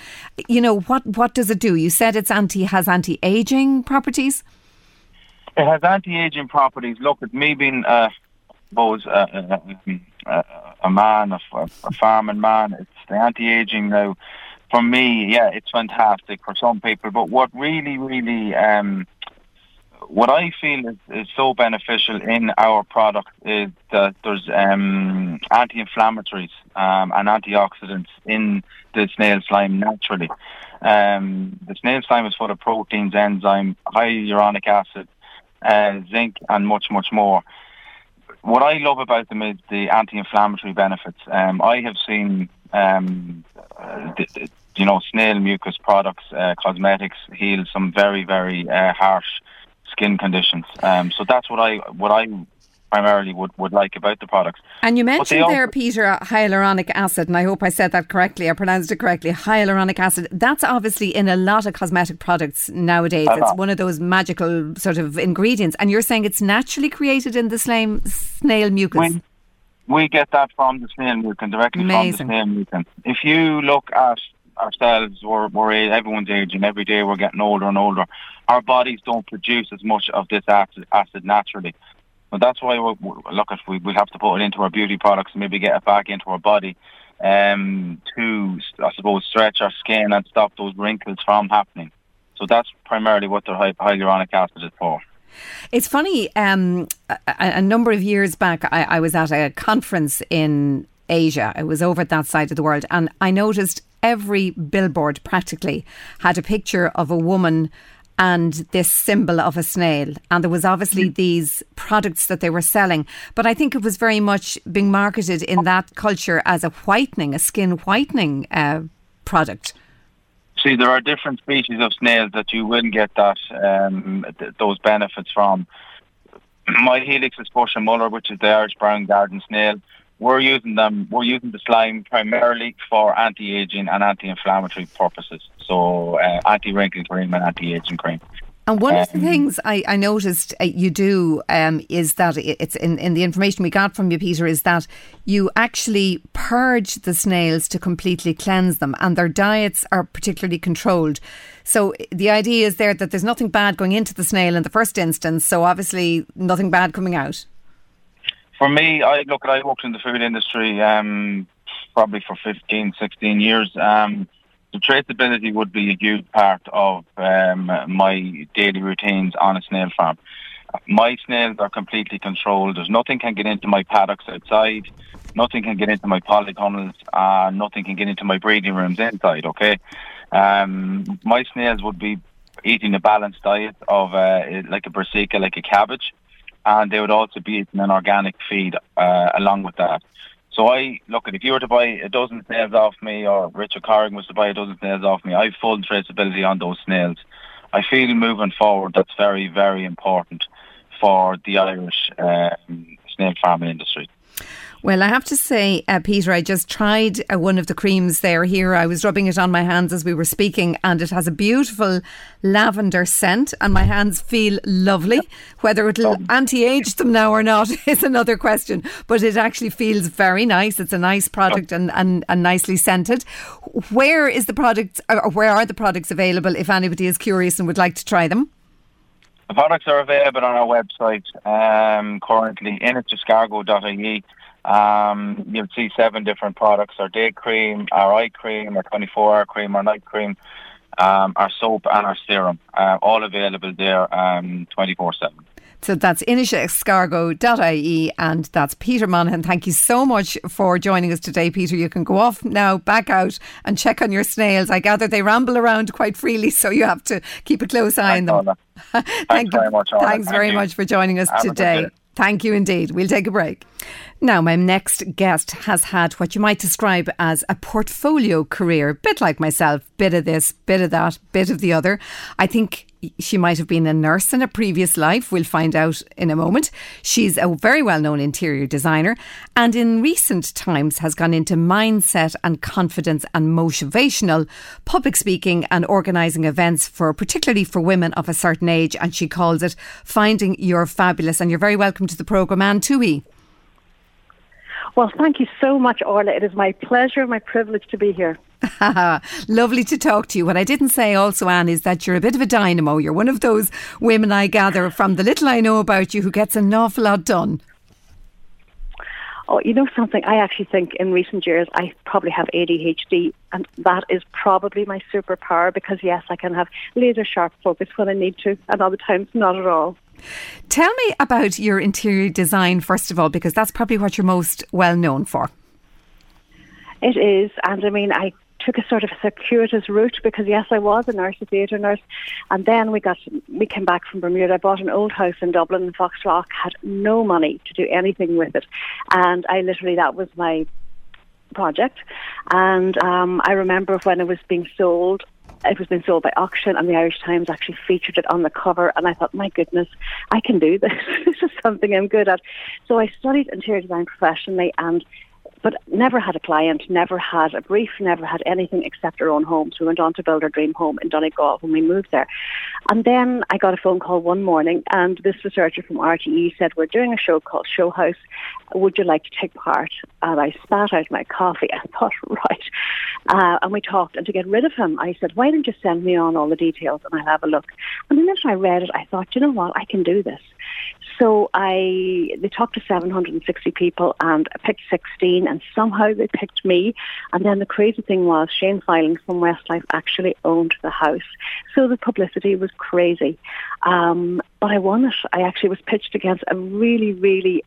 you know, what, what does it do? You said it's anti has anti aging properties. It has anti-aging properties. Look at me being, uh, suppose, uh, uh, uh, a man, a, a farming man. It's the anti-aging now for me, yeah, it's fantastic for some people. But what really, really, um, what I feel is, is so beneficial in our product is that there's um, anti-inflammatories um, and antioxidants in the snail slime naturally. Um, the snail slime is full of proteins, enzyme, hyaluronic acid, uh, zinc, and much, much more. What I love about them is the anti-inflammatory benefits. Um, I have seen, um, uh, the, you know, snail mucus products, uh, cosmetics heal some very, very uh, harsh skin conditions. Um, so that's what I what I primarily would, would like about the products. And you mentioned there, Peter, hyaluronic acid, and I hope I said that correctly. I pronounced it correctly. Hyaluronic acid. That's obviously in a lot of cosmetic products nowadays. Uh-huh. It's one of those magical sort of ingredients. And you're saying it's naturally created in the snail, snail mucus. When we get that from the snail mucus, directly Amazing. from the snail mucus. If you look at ourselves, we're, we're everyone's aging. Every day we're getting older and older. Our bodies don't produce as much of this acid, acid naturally. But that's why we look at we we have to put it into our beauty products and maybe get it back into our body um, to I suppose stretch our skin and stop those wrinkles from happening. So that's primarily what the hyaluronic acid is for. It's funny. Um, a, a, number of years back, I, I was at a conference in Asia. I was over at that side of the world, and I noticed every billboard practically had a picture of a woman and this symbol of a snail. And there was obviously mm. these products that they were selling. But I think it was very much being marketed in that culture as a whitening, a skin whitening uh, product. See, there are different species of snails that you will get that um, th- those benefits from. My Helix is and Muller, which is the Irish brown garden snail we're using them. We're using the slime primarily for anti-aging and anti-inflammatory purposes. So uh, anti-wrinkle cream and anti-aging cream. And one of the um, things I, I noticed uh, you do um, is that it's in, in the information we got from you, Peter, is that you actually purge the snails to completely cleanse them, and their diets are particularly controlled. So the idea is there that there's nothing bad going into the snail in the first instance, so obviously nothing bad coming out. For me, I look. I worked in the food industry um, probably for 15, 16 years. Um, the traceability would be a huge part of um, my daily routines on a snail farm. My snails are completely controlled. There's nothing can get into my paddocks outside. Nothing can get into my polytunnels. Uh, nothing can get into my breeding rooms inside. Okay, um, my snails would be eating a balanced diet of uh, like a brassica, like a cabbage and they would also be eating an organic feed uh, along with that. So I look at if you were to buy a dozen snails off me, or Richard Corrigan was to buy a dozen snails off me, I have full traceability on those snails. I feel moving forward that's very very important for the Irish um, snail farming industry. Well, I have to say, uh, Peter, I just tried uh, one of the creams there here. I was rubbing it on my hands as we were speaking, and it has a beautiful lavender scent, and my hands feel lovely. Whether it'll oh. anti age them now or not is another question, but it actually feels very nice. It's a nice product and, and, and nicely scented. Where is the product, or where are the products available if anybody is curious and would like to try them? The products are available on our website um, currently in escargot.ie. Um, you'll see seven different products: our day cream, our eye cream, our 24-hour cream, our night cream, um, our soap, and our serum. Uh, all available there um, 24/7. So that's inishaescargot.ie and that's Peter Monaghan. Thank you so much for joining us today, Peter. You can go off now, back out and check on your snails. I gather they ramble around quite freely, so you have to keep a close eye on them. Thank Thanks you. very much. Thanks Thank very you. much for joining us Have today. Thank you indeed. We'll take a break. Now, my next guest has had what you might describe as a portfolio career, a bit like myself, bit of this, bit of that, bit of the other. I think she might have been a nurse in a previous life. We'll find out in a moment. She's a very well known interior designer and in recent times has gone into mindset and confidence and motivational public speaking and organising events for particularly for women of a certain age. And she calls it Finding Your Fabulous. And you're very welcome to the programme, Anne Toohey. Well, thank you so much, Orla. It is my pleasure, my privilege to be here. Lovely to talk to you. What I didn't say also, Anne, is that you're a bit of a dynamo. You're one of those women I gather from the little I know about you who gets an awful lot done. Oh, you know something? I actually think in recent years I probably have ADHD, and that is probably my superpower because yes, I can have laser sharp focus when I need to, and other times not at all. Tell me about your interior design first of all, because that's probably what you're most well known for. It is, and I mean, I took a sort of circuitous route because yes, I was a nurse, a theatre nurse, and then we got we came back from Bermuda. I bought an old house in Dublin, in Foxrock, had no money to do anything with it, and I literally that was my project. And um, I remember when it was being sold, it was being sold by auction, and the Irish Times actually featured it on the cover. And I thought, my goodness, I can do this. this is something I'm good at. So I studied interior design professionally, and but never had a client, never had a brief, never had anything except our own home. So we went on to build our dream home in Donegal when we moved there. And then I got a phone call one morning and this researcher from RTE said, we're doing a show called Show House. Would you like to take part? And I spat out my coffee and thought, right. Uh, and we talked. And to get rid of him, I said, why don't you send me on all the details and I'll have a look. And the minute I read it, I thought, you know what, I can do this. So I, they talked to 760 people and I picked 16 and somehow they picked me. And then the crazy thing was Shane Filan from Westlife actually owned the house. So the publicity was crazy. Um, but I won it. I actually was pitched against a really, really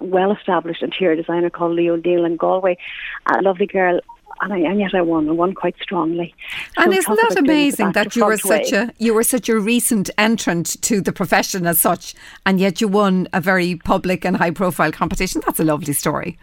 well-established interior designer called Leo Neal in Galway, a lovely girl and, I, and yet I won. I won quite strongly. So and isn't that amazing that you were such way. a you were such a recent entrant to the profession as such, and yet you won a very public and high profile competition? That's a lovely story.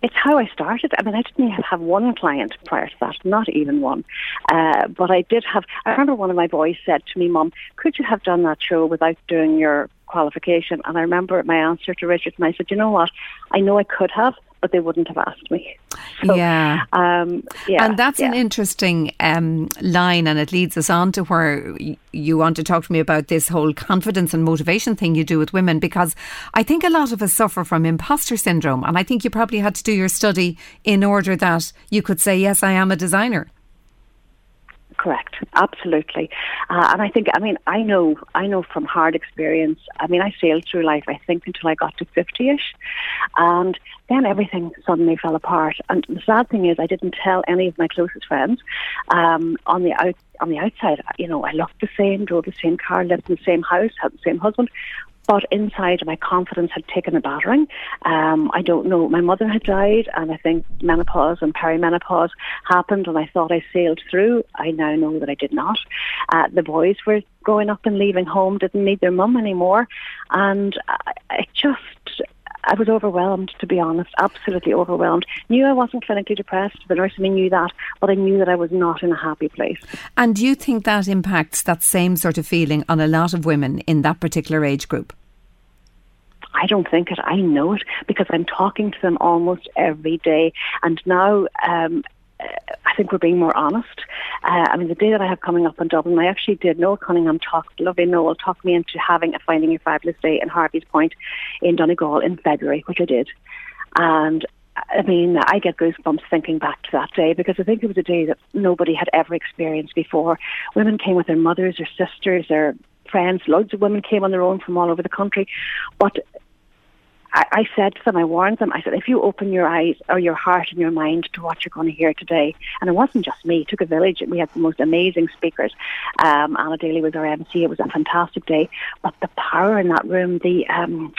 It's how I started. I mean, I didn't even have one client prior to that, not even one. Uh, but I did have. I remember one of my boys said to me, Mom, could you have done that show without doing your qualification?" And I remember my answer to Richard, and I said, "You know what? I know I could have." But they wouldn't have asked me. So, yeah. Um, yeah. And that's yeah. an interesting um, line, and it leads us on to where you want to talk to me about this whole confidence and motivation thing you do with women, because I think a lot of us suffer from imposter syndrome. And I think you probably had to do your study in order that you could say, Yes, I am a designer. Correct, absolutely, uh, and I think I mean I know I know from hard experience. I mean I sailed through life I think until I got to fifty-ish, and then everything suddenly fell apart. And the sad thing is I didn't tell any of my closest friends. Um, on the out on the outside, you know, I looked the same, drove the same car, lived in the same house, had the same husband, but inside, my confidence had taken a battering. Um, I don't know. My mother had died, and I think menopause and perimenopause happened, and I thought I sailed through. I now know that I did not. Uh, the boys were growing up and leaving home, didn't need their mum anymore, and I, I just I was overwhelmed, to be honest, absolutely overwhelmed. Knew I wasn't clinically depressed, the nurse me knew that, but I knew that I was not in a happy place. And do you think that impacts that same sort of feeling on a lot of women in that particular age group? I don't think it. I know it because I'm talking to them almost every day. And now um, I think we're being more honest. Uh, I mean, the day that I have coming up in Dublin, I actually did. Noel Cunningham talked, lovely Noel, talked me into having a Finding Your Fabulous Day in Harvey's Point in Donegal in February, which I did. And I mean, I get goosebumps thinking back to that day because I think it was a day that nobody had ever experienced before. Women came with their mothers, their sisters, their friends. Loads of women came on their own from all over the country. But I, I said to them, I warned them, I said, if you open your eyes or your heart and your mind to what you're going to hear today, and it wasn't just me, it took a village. We had the most amazing speakers. Um, Anna Daly was our MC. It was a fantastic day. But the power in that room, the um,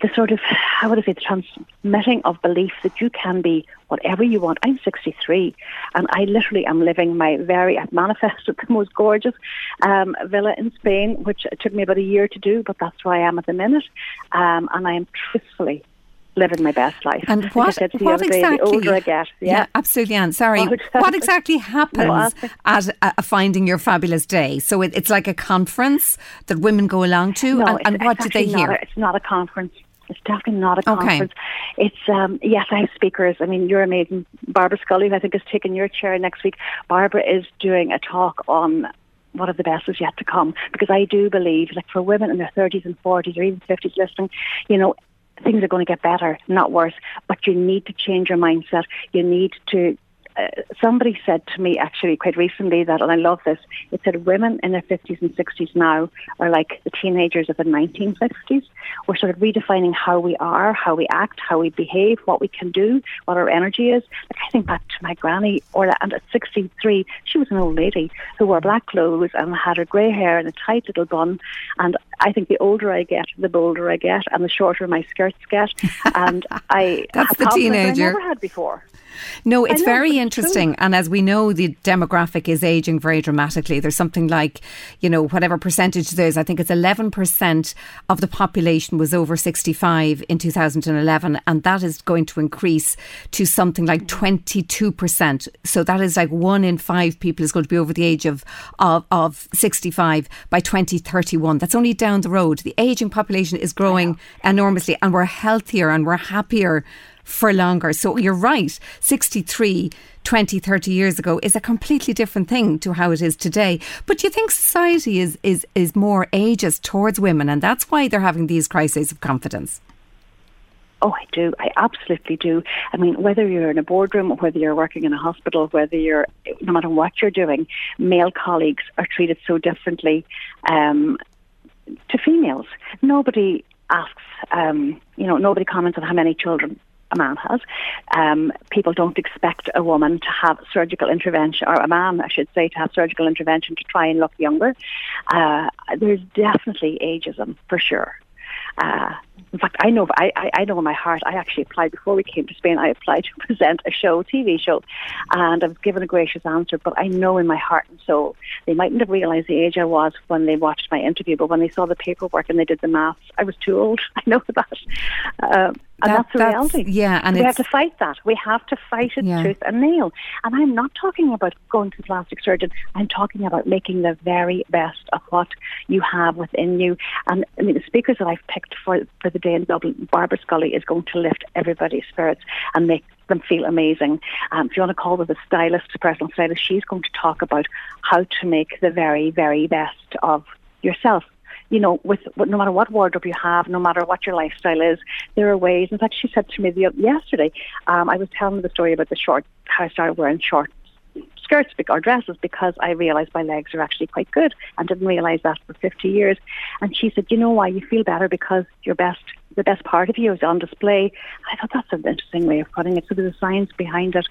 the sort of how would I say the transmitting of belief that you can be whatever you want. I'm 63, and I literally am living my very I've manifested the most gorgeous um, villa in Spain, which took me about a year to do, but that's where I am at the minute, um, and I am truthfully living my best life. And what, what exactly? Day, the older I get, yeah, yeah absolutely. And sorry, what, what exactly happens no, at a, Finding Your Fabulous Day? So it, it's like a conference that women go along to, no, and, and what do they hear? A, it's not a conference. It's definitely not a conference. Okay. It's um, yes, I have speakers. I mean, you're amazing. Barbara Scully, I think, is taking your chair next week. Barbara is doing a talk on what of the best is yet to come because I do believe, like for women in their 30s and 40s or even 50s listening, you know, things are going to get better, not worse. But you need to change your mindset. You need to uh, somebody said to me actually quite recently that, and I love this, it said women in their 50s and 60s now are like the teenagers of the 1950s. We're sort of redefining how we are, how we act, how we behave, what we can do, what our energy is. Like I think back to my granny, or and at 63, she was an old lady who wore black clothes and had her grey hair and a tight little bun. And I think the older I get, the bolder I get, and the shorter my skirts get. And I that's the teenager I never had before. No, it's know, very interesting. And as we know, the demographic is aging very dramatically. There's something like, you know, whatever percentage there is, I think it's 11% of the population was over 65 in 2011. And that is going to increase to something like 22%. So that is like one in five people is going to be over the age of, of, of 65 by 2031. That's only down the road. The aging population is growing enormously and we're healthier and we're happier for longer. So you're right, 63, 20, 30 years ago is a completely different thing to how it is today. But do you think society is, is, is more ageist towards women and that's why they're having these crises of confidence? Oh, I do. I absolutely do. I mean, whether you're in a boardroom, whether you're working in a hospital, whether you're, no matter what you're doing, male colleagues are treated so differently um, to females. Nobody asks, um, you know, nobody comments on how many children a man has. Um, people don't expect a woman to have surgical intervention, or a man, I should say, to have surgical intervention to try and look younger. Uh, there's definitely ageism for sure. Uh, in fact, I know I, I know in my heart. I actually applied before we came to Spain. I applied to present a show, TV show, and I was given a gracious answer. But I know in my heart and soul they mightn't have realised the age I was when they watched my interview. But when they saw the paperwork and they did the maths, I was too old. I know that. Um, and That- that's the that's- reality. yeah, and we have to fight that. We have to fight it Yeah. tooth and nail. And I'm not talking about going to the plastic surgeon. I'm talking about making the very best of what you have within you. And I mean, the speakers that I've picked for for the day in Dublin, Barbara Scully is going to lift everybody's spirits and make them feel amazing. Um, if you want to call her the stylist, personal stylist, she's going to talk about how to make the very, very best of yourself you know, with, with no matter what wardrobe you have, no matter what your lifestyle is, there are ways. In fact, she said to me the, yesterday, um, I was telling her the story about the short, how I started wearing short skirts or dresses because I realised my legs are actually quite good and didn't realise that for 50 years. And she said, you know why you feel better because your best, the best part of you is on display. I thought that's an interesting way of putting it. So there's a science behind it.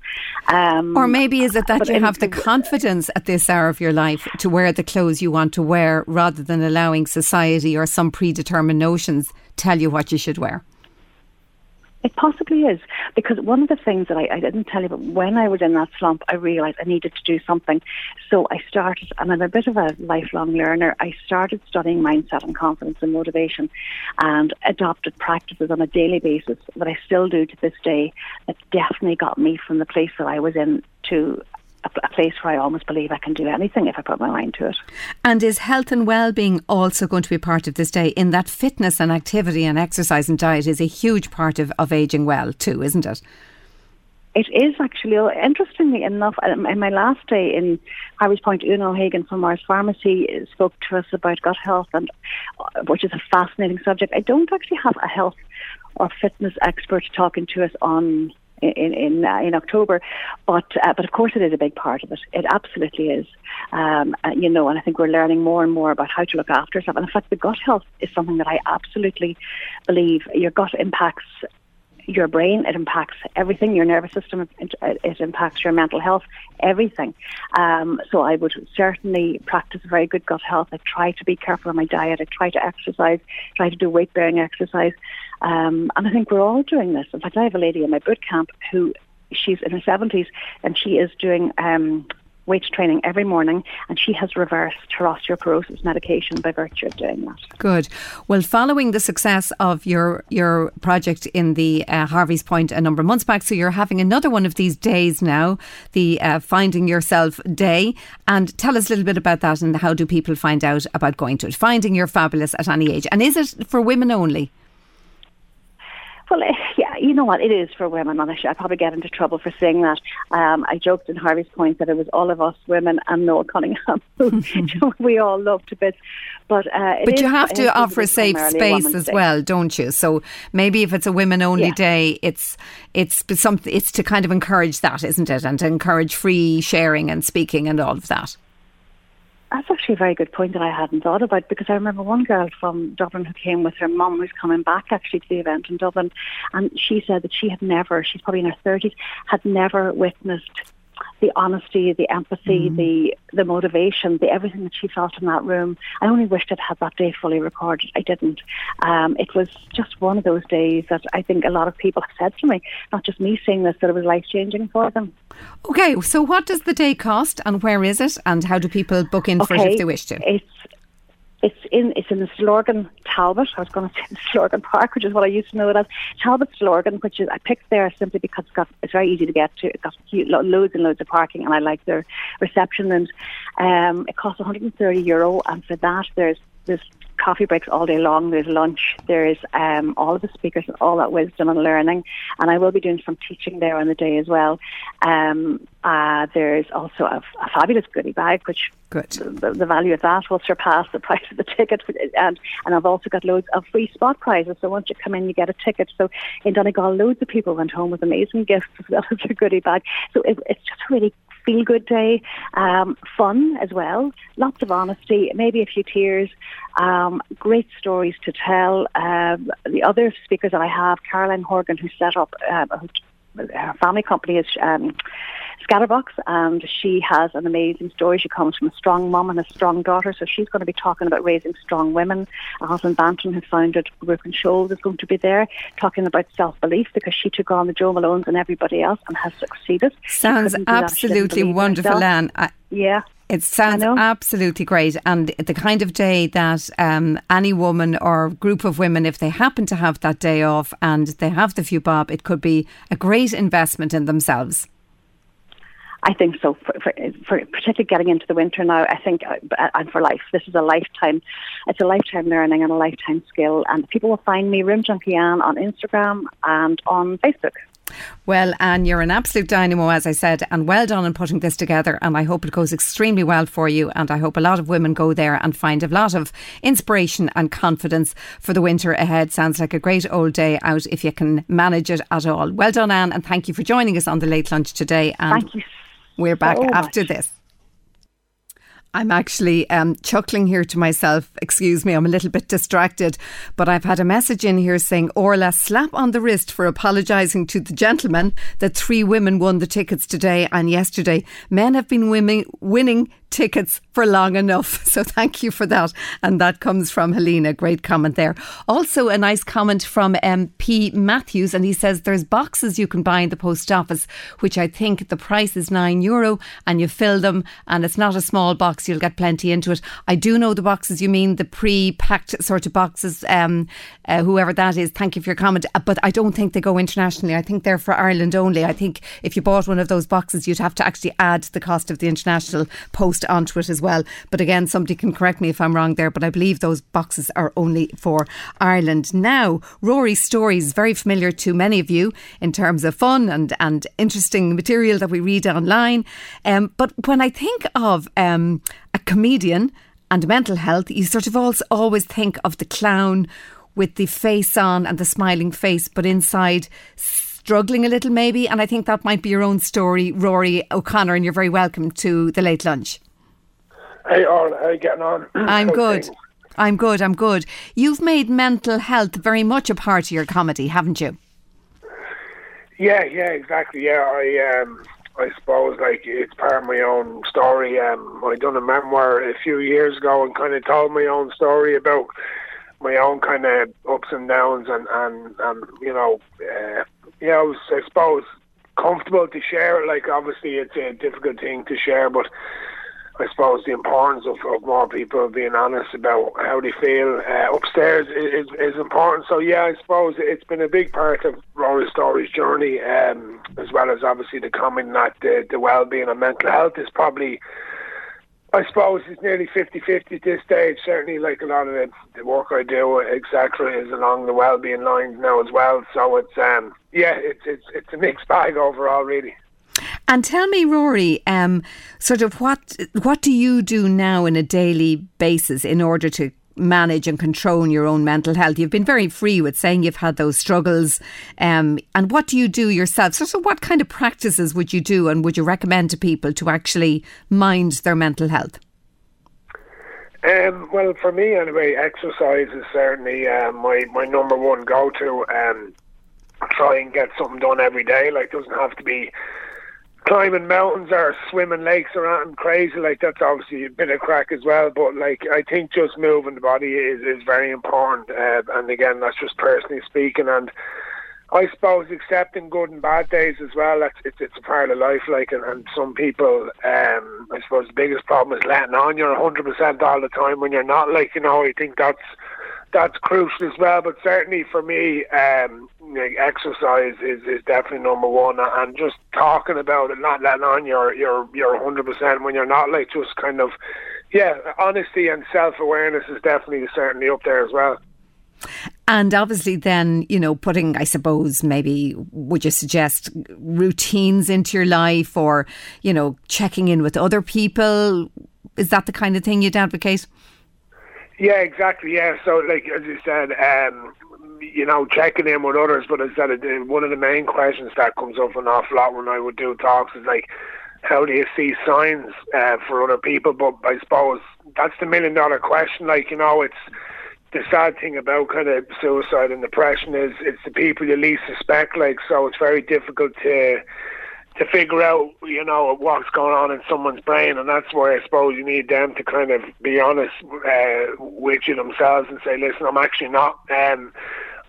Um, Or maybe is it that you have the confidence at this hour of your life to wear the clothes you want to wear rather than allowing society or some predetermined notions tell you what you should wear? It possibly is because one of the things that I, I didn't tell you, but when I was in that slump, I realised I needed to do something. So I started, and I'm a bit of a lifelong learner. I started studying mindset and confidence and motivation, and adopted practices on a daily basis that I still do to this day. That definitely got me from the place that I was in to a, a place where I almost believe I can do anything if I put my mind to it. And is health and well-being also going to be part of this day in that fitness and activity and exercise and diet is a huge part of, of aging well too, isn't it? It is actually, uh, interestingly enough, um, in my last day in Harvey's Point, Una O'Hagan from Mars Pharmacy uh, spoke to us about gut health, and uh, which is a fascinating subject. I don't actually have a health or fitness expert talking to us on in in, uh, in October, but uh, but of course it is a big part of it. It absolutely is, um, uh, you know, and I think we're learning more and more about how to look after yourself. And in fact, the gut health is something that I absolutely believe your gut impacts your brain, it impacts everything, your nervous system, it, it impacts your mental health, everything. Um, so I would certainly practice very good gut health. I try to be careful on my diet. I try to exercise, try to do weight bearing exercise. Um, and I think we're all doing this. In fact, I have a lady in my boot camp who she's in her 70s and she is doing um, weight training every morning and she has reversed her osteoporosis medication by virtue of doing that. Good. Well, following the success of your your project in the uh, Harvey's Point a number of months back, so you're having another one of these days now, the uh, Finding Yourself Day. And tell us a little bit about that and how do people find out about going to it? Finding Your Fabulous at any age. And is it for women only? Well, eh, yeah, you know what? It is for women, and I probably get into trouble for saying that. Um, I joked in Harvey's point that it was all of us women and Noel Cunningham. Who we all loved bits. But, uh, but you have to offer a safe space as day. well, don't you? So maybe if it's a women only yeah. day, it's it's something. It's to kind of encourage that, isn't it? And to encourage free sharing and speaking and all of that. That's actually a very good point that I hadn't thought about because I remember one girl from Dublin who came with her mum who's coming back actually to the event in Dublin and she said that she had never, she's probably in her 30s, had never witnessed the honesty, the empathy, mm. the the motivation, the everything that she felt in that room. I only wished I'd had that day fully recorded. I didn't. Um, it was just one of those days that I think a lot of people have said to me, not just me saying this, that it was life changing for them. Okay, so what does the day cost, and where is it, and how do people book in okay, for it if they wish to? It's it's in it's in Stillorgan Talbot. I was going to say Stillorgan Park, which is what I used to know it as Talbot Stillorgan, which is I picked there simply because it's got it's very easy to get to. It's got loads and loads of parking, and I like their reception. And um, it costs 130 euro, and for that there's there's coffee breaks all day long. There's lunch. There's um, all of the speakers and all that wisdom and learning. And I will be doing some teaching there on the day as well. Um, uh, there's also a, a, fabulous goodie bag, which Good. The, the, value of that will surpass the price of the ticket. And, and I've also got loads of free spot prizes. So once you come in, you get a ticket. So in Donegal, loads of people went home with amazing gifts as well as a goodie bag. So it, it's just really feel good day, um, fun as well, lots of honesty, maybe a few tears, um, great stories to tell. Um, the other speakers I have, Caroline Horgan, who set up uh, her family company is um, Scatterbox, and she has an amazing story. She comes from a strong mum and a strong daughter, so she's going to be talking about raising strong women. Alison Banton, who founded Broken Shoals, is going to be there talking about self belief because she took on the Joe Malones and everybody else and has succeeded. Sounds absolutely wonderful, Anne. yeah. It sounds absolutely great, and the kind of day that um, any woman or group of women, if they happen to have that day off and they have the few bob, it could be a great investment in themselves. I think so. For, for, for, particularly getting into the winter now, I think, uh, and for life, this is a lifetime. It's a lifetime learning and a lifetime skill. And people will find me, Rim Junkie Anne, on Instagram and on Facebook. Well, Anne, you're an absolute dynamo, as I said, and well done in putting this together. And I hope it goes extremely well for you. And I hope a lot of women go there and find a lot of inspiration and confidence for the winter ahead. Sounds like a great old day out if you can manage it at all. Well done, Anne, and thank you for joining us on the late lunch today. And thank you we're back so after this. I'm actually um, chuckling here to myself. Excuse me, I'm a little bit distracted. But I've had a message in here saying, Orla, slap on the wrist for apologising to the gentleman that three women won the tickets today and yesterday. Men have been winning, winning tickets for long enough. So thank you for that. And that comes from Helena. Great comment there. Also, a nice comment from MP Matthews. And he says there's boxes you can buy in the post office, which I think the price is nine euro and you fill them and it's not a small box. You'll get plenty into it. I do know the boxes you mean, the pre packed sort of boxes, um, uh, whoever that is. Thank you for your comment. Uh, but I don't think they go internationally. I think they're for Ireland only. I think if you bought one of those boxes, you'd have to actually add the cost of the international post post onto it as well. But again, somebody can correct me if I'm wrong there, but I believe those boxes are only for Ireland. Now, Rory's story is very familiar to many of you in terms of fun and, and interesting material that we read online. Um, but when I think of um, a comedian and mental health, you sort of also always think of the clown with the face on and the smiling face, but inside struggling a little maybe. And I think that might be your own story, Rory O'Connor, and you're very welcome to the late lunch. Hey, Orla, how are you getting on? I'm good. I'm good. I'm good. You've made mental health very much a part of your comedy, haven't you? Yeah, yeah, exactly. Yeah, I um, I suppose like it's part of my own story. Um, I done a memoir a few years ago and kind of told my own story about my own kind of ups and downs and and and you know, uh, yeah, I was I suppose comfortable to share it. Like obviously it's a difficult thing to share, but I suppose the importance of, of more people being honest about how they feel uh, upstairs is, is important. So yeah, I suppose it's been a big part of Rory Story's journey, um, as well as obviously the comment that the, the well-being and mental health is probably I suppose it's nearly 50-50 at this stage. Certainly, like a lot of the, the work I do, exactly, is along the well-being lines now as well. So it's um, yeah, it's it's it's a mixed bag overall, really. And tell me, Rory, um, sort of what what do you do now on a daily basis in order to manage and control your own mental health? You've been very free with saying you've had those struggles. Um, and what do you do yourself? So, so, what kind of practices would you do and would you recommend to people to actually mind their mental health? Um, well, for me anyway, exercise is certainly uh, my, my number one go to. Um, try and get something done every day. Like, doesn't have to be climbing mountains or swimming lakes or anything crazy like that's obviously a bit of crack as well. But like I think just moving the body is is very important. Uh, and again, that's just personally speaking. And I suppose accepting good and bad days as well. That's it's, it's a part of life. Like and, and some people, um, I suppose the biggest problem is letting on. You're 100 percent all the time when you're not. Like you know, I think that's that's crucial as well. But certainly for me, um, like exercise is, is definitely number one, and just talking about it, not letting on your your your hundred percent when you're not, like just kind of, yeah, honesty and self awareness is definitely certainly up there as well. And obviously, then, you know, putting, I suppose, maybe would you suggest routines into your life or, you know, checking in with other people? Is that the kind of thing you'd advocate? Yeah, exactly. Yeah. So, like as you said, um, you know, checking in with others. But I said, one of the main questions that comes up an awful lot when I would do talks is like, how do you see signs uh, for other people? But I suppose that's the million dollar question. Like, you know, it's the sad thing about kind of suicide and depression is it's the people you least suspect. Like, so it's very difficult to to figure out, you know, what's going on in someone's brain, and that's why I suppose you need them to kind of be honest uh, with you themselves and say, listen, I'm actually not. Um,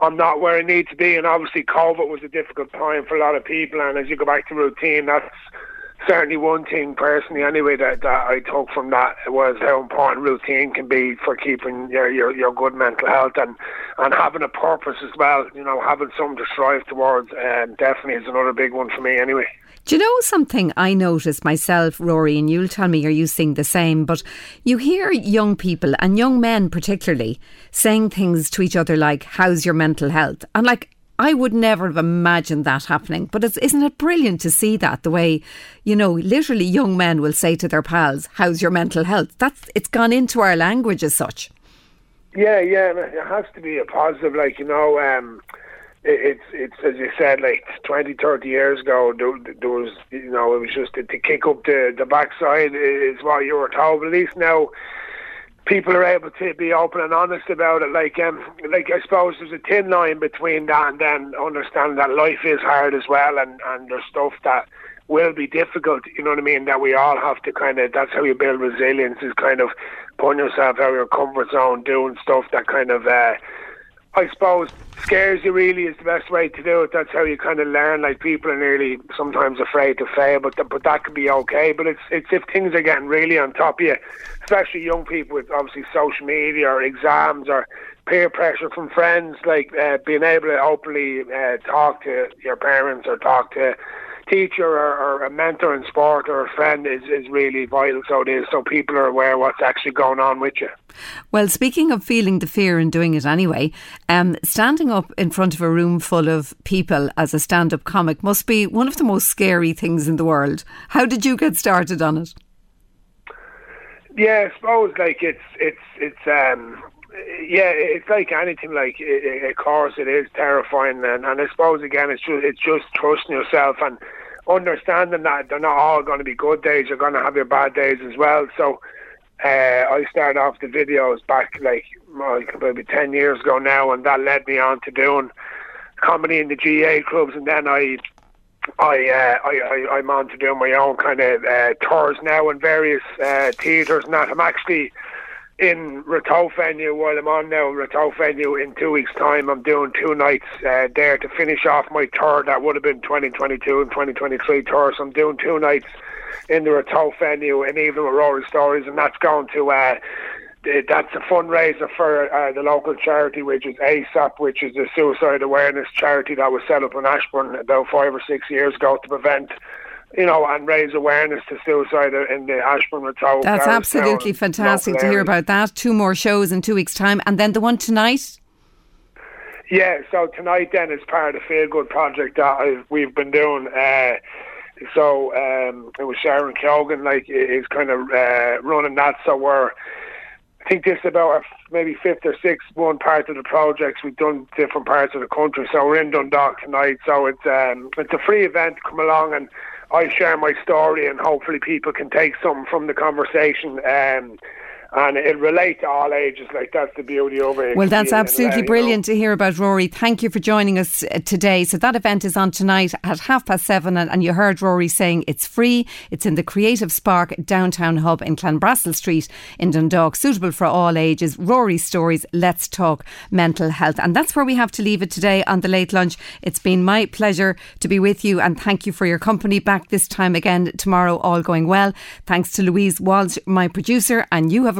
I'm not where I need to be, and obviously COVID was a difficult time for a lot of people. And as you go back to routine, that's certainly one thing personally, anyway, that, that I took from that was how important routine can be for keeping your, your your good mental health and and having a purpose as well. You know, having something to strive towards, um, definitely is another big one for me, anyway. Do you know something I noticed myself, Rory, and you'll tell me are you seeing the same, but you hear young people and young men particularly saying things to each other like, How's your mental health? And like I would never have imagined that happening. But isn't it brilliant to see that the way, you know, literally young men will say to their pals, "How's your mental health?" That's it's gone into our language as such. Yeah, yeah, it has to be a positive. Like you know, um, it's it's as you said, like 20, 30 years ago, there, there was you know it was just to, to kick up the the backside is what you were told. But at least now people are able to be open and honest about it. Like um, like I suppose there's a thin line between that and then understanding that life is hard as well, and and there's stuff that will be difficult. You know what I mean? That we all have to kind of. That's how you build resilience. Is kind of putting yourself out of your comfort zone, doing stuff that kind of. Uh, I suppose scares you really is the best way to do it. That's how you kind of learn. Like people are nearly sometimes afraid to fail, but th- but that could be okay. But it's it's if things are getting really on top of you, especially young people with obviously social media or exams or peer pressure from friends, like uh, being able to openly uh, talk to your parents or talk to teacher or, or, a mentor in sport or a friend is, is really vital. So it is so people are aware what's actually going on with you. Well, speaking of feeling the fear and doing it anyway, um, standing up in front of a room full of people as a stand-up comic must be one of the most scary things in the world. How did you get started on it? Yeah, I suppose like it's it's it's um yeah, it's like anything. Like, of course, it is terrifying, and, and I suppose again, it's just it's just trusting yourself and understanding that they're not all going to be good days. You're going to have your bad days as well. So uh, I started off the videos back like, maybe 10 years ago now, and that led me on to doing comedy in the GAA clubs. And then I I, uh, I, I, I'm on to doing my own kind of uh, tours now in various uh, theatres and that. I'm actually in Ratoath venue while I'm on now Ratoath venue in two weeks' time. I'm doing two nights uh, there to finish off my tour that would have been 2022 and 2023 tours. So I'm doing two nights in the Ratoath venue and even with Rory Stories, and that's going to. Uh, that's a fundraiser for uh, the local charity, which is ASAP, which is a suicide awareness charity that was set up in Ashbourne about five or six years ago to prevent you know, and raise awareness to suicide in the Ashbourne Ratoath. That's absolutely fantastic to hear about that. Two more shows in two weeks' time, and then the one tonight. Yeah, so tonight then is part of the Feel Good project that I've, we've been doing. Uh, so um, it was Sharon Keoghan, like, is kind of uh, running that. So we're, I think this is about maybe fifth or sixth one part of the projects. We've done different parts of the country. So we're in Dundalk tonight. So it's um, it's a free event. Come along and I share my story, and hopefully people can take something from the conversation. Um, and it relates to all ages. Like that's the beauty of it. Well, that's absolutely brilliant know. to hear about Rory. Thank you for joining us uh, today. So that event is on tonight at half past seven, and, and you heard Rory saying it's free. It's in the Creative Spark downtown hub in Clanbrassil Street in Dundalk, suitable for all ages. Rory stories. Let's talk mental health, and that's where we have to leave it today on the late lunch. It's been my pleasure to be with you, and thank you for your company. Back this time again tomorrow, all going well. Thanks to Louise Walsh, my producer, and you have